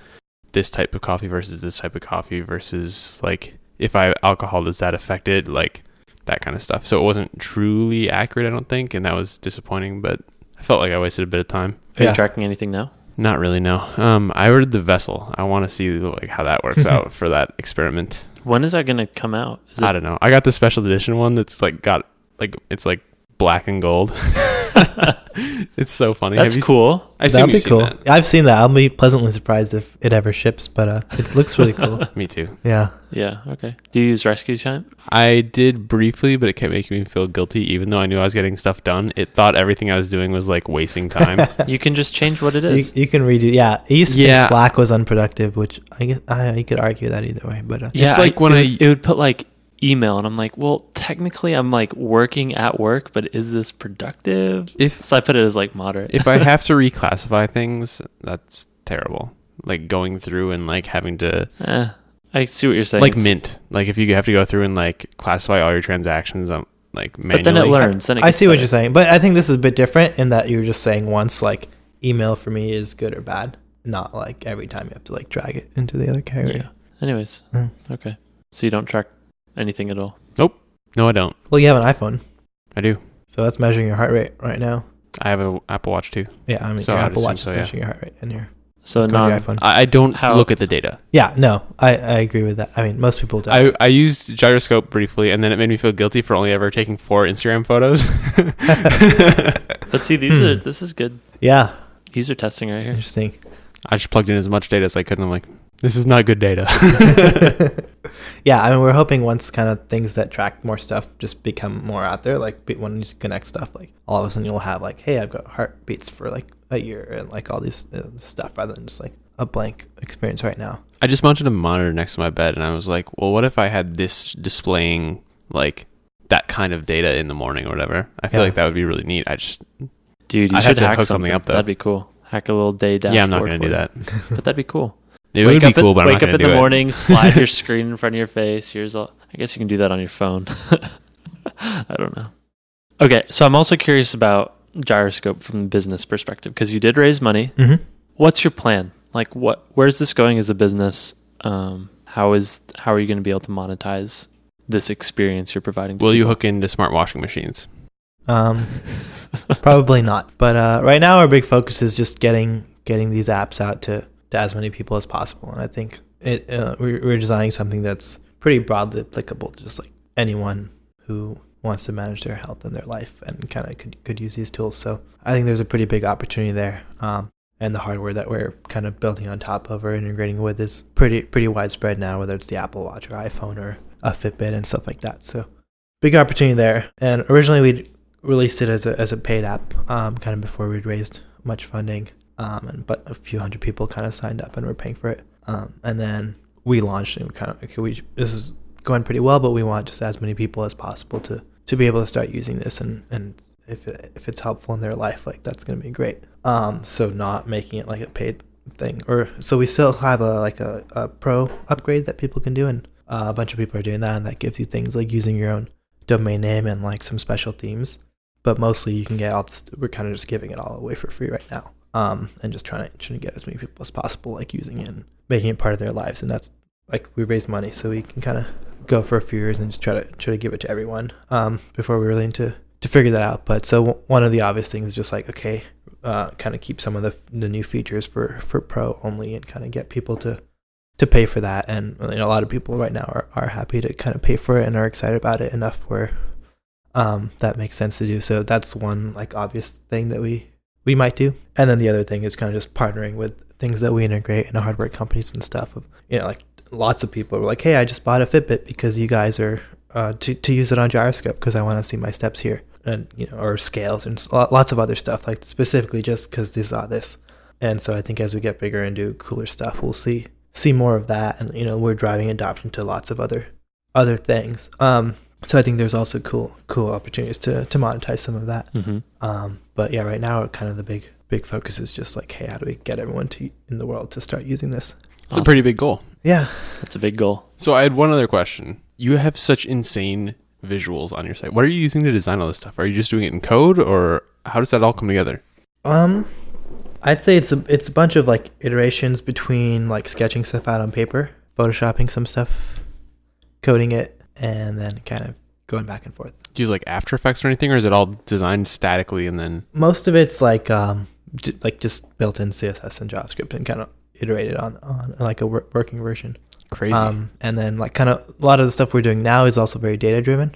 this type of coffee versus this type of coffee versus like if I have alcohol, does that affect it? Like that kind of stuff. So it wasn't truly accurate, I don't think, and that was disappointing. But I felt like I wasted a bit of time. Are yeah. you tracking anything now? Not really, no. Um, I ordered the Vessyl. I want to see like how that works out for that experiment. When is that gonna come out? I don't know. I got the special edition one that's like got like it's like black and gold. it's so funny. That's Have you- cool. I assume That'd be you've seen cool. that. I've seen that. I'll be pleasantly surprised if it ever ships, but uh, it looks really cool. Me too. Yeah. Yeah. Okay. Do you use Rescue Time? I did briefly, but it kept making me feel guilty, even though I knew I was getting stuff done. It thought everything I was doing was like wasting time. You can just change what it is. You, is. you can redo. Yeah. It used to Yeah. think Slack was unproductive, which I guess I, you could argue that either way, but uh, yeah, It's like when it, I- it would put like email, and I'm like, well, technically, I'm like working at work, but is this productive? if So I put it as like moderate. if I have to reclassify things, that's terrible. Like going through and like having to Eh, I see what you're saying. like Mint. Like if you have to go through and like classify all your transactions, um, like manually. but then it learns. Then it I gets see what you're saying. But I think this is a bit different in that you were just saying once, like, email for me is good or bad, not like every time you have to like drag it into the other category. Yeah. Anyways, Mm. okay. So you don't track anything at all. Nope. No, I don't. Well, you have an iPhone, I do. so that's measuring your heart rate right now. I have an Apple Watch too. Yeah, I mean, So your I'd Apple assume Watch so, is yeah. measuring your heart rate in here. So Let's go to your non. iPhone. I, I don't How- look at the data. Yeah, no, I, I agree with that. I mean, most people don't. I, I used gyroscope briefly, and then it made me feel guilty for only ever taking four Instagram photos. But see, these Hmm. are this is good yeah, user testing right here. interesting. I just plugged in as much data as I could, and I'm like, this is not good data. yeah, I mean, we're hoping once kind of things that track more stuff just become more out there, like be- when you connect stuff, like all of a sudden you'll have like, hey, I've got heartbeats for like a year and like all these uh, stuff rather than just like a blank experience right now. I just mounted a monitor next to my bed, and I was like, well, what if I had this displaying like that kind of data in the morning or whatever? I feel Yeah. like that would be really neat. I just Dude, you I'd should have to hack hook something something up, though. That'd be cool. Hack a little day dashboard. yeah, I'm not going to do that. But that'd be cool. It wake would be up cool, in, but I'm wake not up in do the it. morning, slide your screen in front of your face. Here's all. I guess you can do that on your phone. I don't know. Okay, so I'm also curious about gyroscope from the business perspective because you did raise money. Mm-hmm. What's your plan? Like, what? Where's this going as a business? Um, how is how are you going to be able to monetize this experience you're providing? to Will you hook into smart washing machines? Um, probably not. But uh, right now, our big focus is just getting getting these apps out to, to as many people as possible. And I think it uh, we're, designing something that's pretty broadly applicable to just like anyone who wants to manage their health and their life and kind of could could use these tools. So I think there's a pretty big opportunity there. Um, and the hardware that we're kind of building on top of or integrating with is pretty pretty widespread now, whether it's the Apple Watch or iPhone or a Fitbit and stuff like that. So big opportunity there. And originally we released it as a as a paid app, um, kind of before we'd raised much funding. Um, and but a few hundred people kind of signed up and were paying for it. Um, and then we launched and we kind of okay, we this is going pretty well, but we want just as many people as possible to to be able to start using this and and if it, if it's helpful in their life, like that's going to be great. Um, so not making it like a paid thing, or so we still have a like a, a pro upgrade that people can do, and uh, a bunch of people are doing that, and that gives you things like using your own domain name and like some special themes. But mostly you can get all. We're kind of just giving it all away for free right now, um, and just trying to trying to get as many people as possible like using it and making it part of their lives, and that's like we raise money so we can kind of go for a few years and just try to try to give it to everyone um, before we really need to to figure that out. But so w- one of the obvious things is just like okay, uh, kind of keep some of the the new features for for pro only and kind of get people to to pay for that. And you know, a lot of people right now are are happy to kind of pay for it and are excited about it enough where um, that makes sense to do. So that's one like obvious thing that we we might do. And then the other thing is kind of just partnering with things that we integrate in hardware companies and stuff. Of you know, like lots of people are like, "Hey, I just bought a Fitbit because you guys are uh, to to use it on gyroscope because I want to see my steps here." And you know, or scales and lots of other stuff, like specifically just because they saw this. And so I think as we get bigger and do cooler stuff, we'll see see more of that. And you know, we're driving adoption to lots of other other things. Um, so I think there's also cool cool opportunities to to monetize some of that. Mm-hmm. Um, but yeah, right now, kind of the big big focus is just like, hey, how do we get everyone to in the world to start using this? It's a pretty big goal. Yeah, That's a big goal. So I had one other question. You have such insane visuals on your site. What are you using to design all this stuff? Are you just doing it in code, or how does that all come together? Um, I'd say it's a it's a bunch of like iterations between like sketching stuff out on paper, photoshopping some stuff, coding it, and then kind of going back and forth. Do you use like After Effects or anything, or is it all designed statically and then? Most of it's like um j- like just built in CSS and JavaScript and kind of iterated on on like a wor- working version. Crazy. Um, and then like kind of a lot of the stuff we're doing now is also very data driven.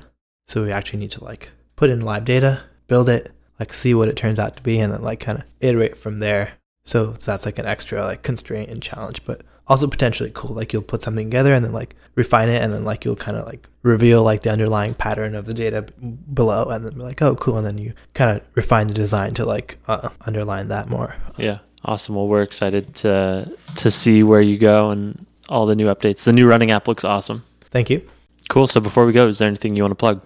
So we actually need to like put in live data, build it, like see what it turns out to be and then like kind of iterate from there. So, so that's like an extra like constraint and challenge, but also potentially cool. Like you'll put something together and then like refine it and then like you'll kind of like reveal like the underlying pattern of the data b- below and then be like, oh, cool. And then you kind of refine the design to like uh, underline that more. Yeah, awesome. Well, we're excited to to see where you go and all the new updates. The new running app looks awesome. Thank you. Cool. So before we go, is there anything you want to plug?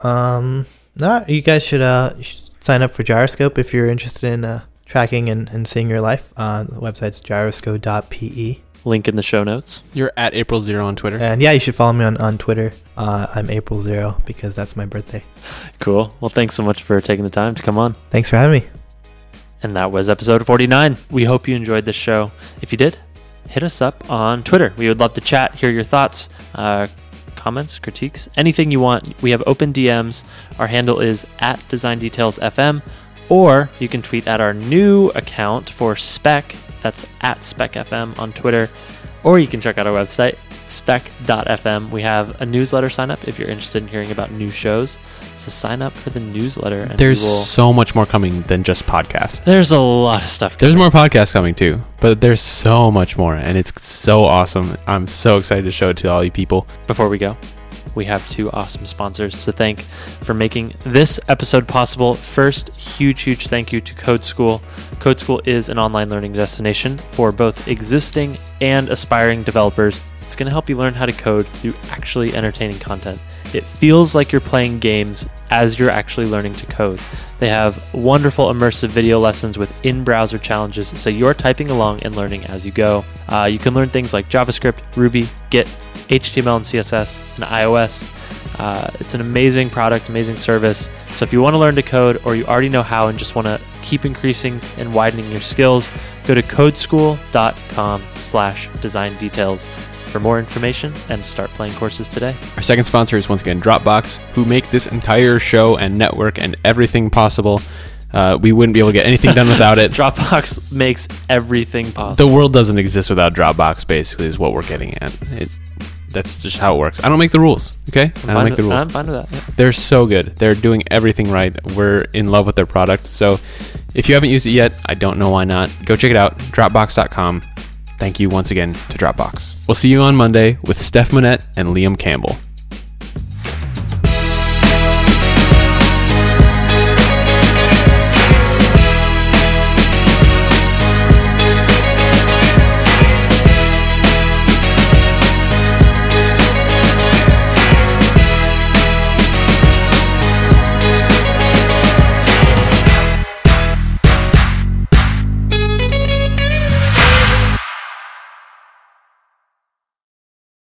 Um, no, you guys should uh should sign up for Gyroscope if you're interested in uh, tracking and, and seeing your life. Uh, the website's gyrosco.pe. Link in the show notes. You're at April Zero on Twitter. And yeah, you should follow me on, on Twitter. Uh, I'm April Zero because that's my birthday. Cool. Well, thanks so much for taking the time to come on. Thanks for having me. And that was episode 49. We hope you enjoyed this show. If you did, hit us up on Twitter. We would love to chat, hear your thoughts, uh, comments, critiques, anything you want. We have open DMs. Our handle is at Design Details FM, or you can tweet at our new account for Spec. That's at Spec FM on Twitter, or you can check out our website spec.fm. We have a newsletter sign up if you're interested in hearing about new shows. So sign up for the newsletter, and There's will. so much more coming than just podcasts. There's a lot of stuff. There's more podcasts coming too, but there's so much more, and it's so awesome. I'm so excited to show it to all you people. Before we go, we have two awesome sponsors to thank for making this episode possible. First, huge, huge thank you to Code School. Code School is an online learning destination for both existing and aspiring developers. It's going to help you learn how to code through actually entertaining content. It feels like you're playing games as you're actually learning to code. They have wonderful immersive video lessons with in browser challenges, so you're typing along and learning as you go. Uh, you can learn things like JavaScript, Ruby, Git, HTML and CSS, and iOS. Uh, it's an amazing product, amazing service. So if you want to learn to code or you already know how and just want to keep increasing and widening your skills, go to codeschool.com slash design details for more information and start playing courses today. Our second sponsor is once again Dropbox, who make this entire show and network and everything possible. Uh, we wouldn't be able to get anything done without it. Dropbox makes everything possible. The world doesn't exist without Dropbox. Basically, is what we're getting at. It, that's just how it works. I don't make the rules. Okay, I I'm don't make the rules. I'm fine with that. yeah. They're so good. They're doing everything right. We're in love with their product. So if you haven't used it yet, I don't know why not. Go check it out. Dropbox.com. Thank you once again to Dropbox. We'll see you on Monday with Steph Monette and Liam Campbell.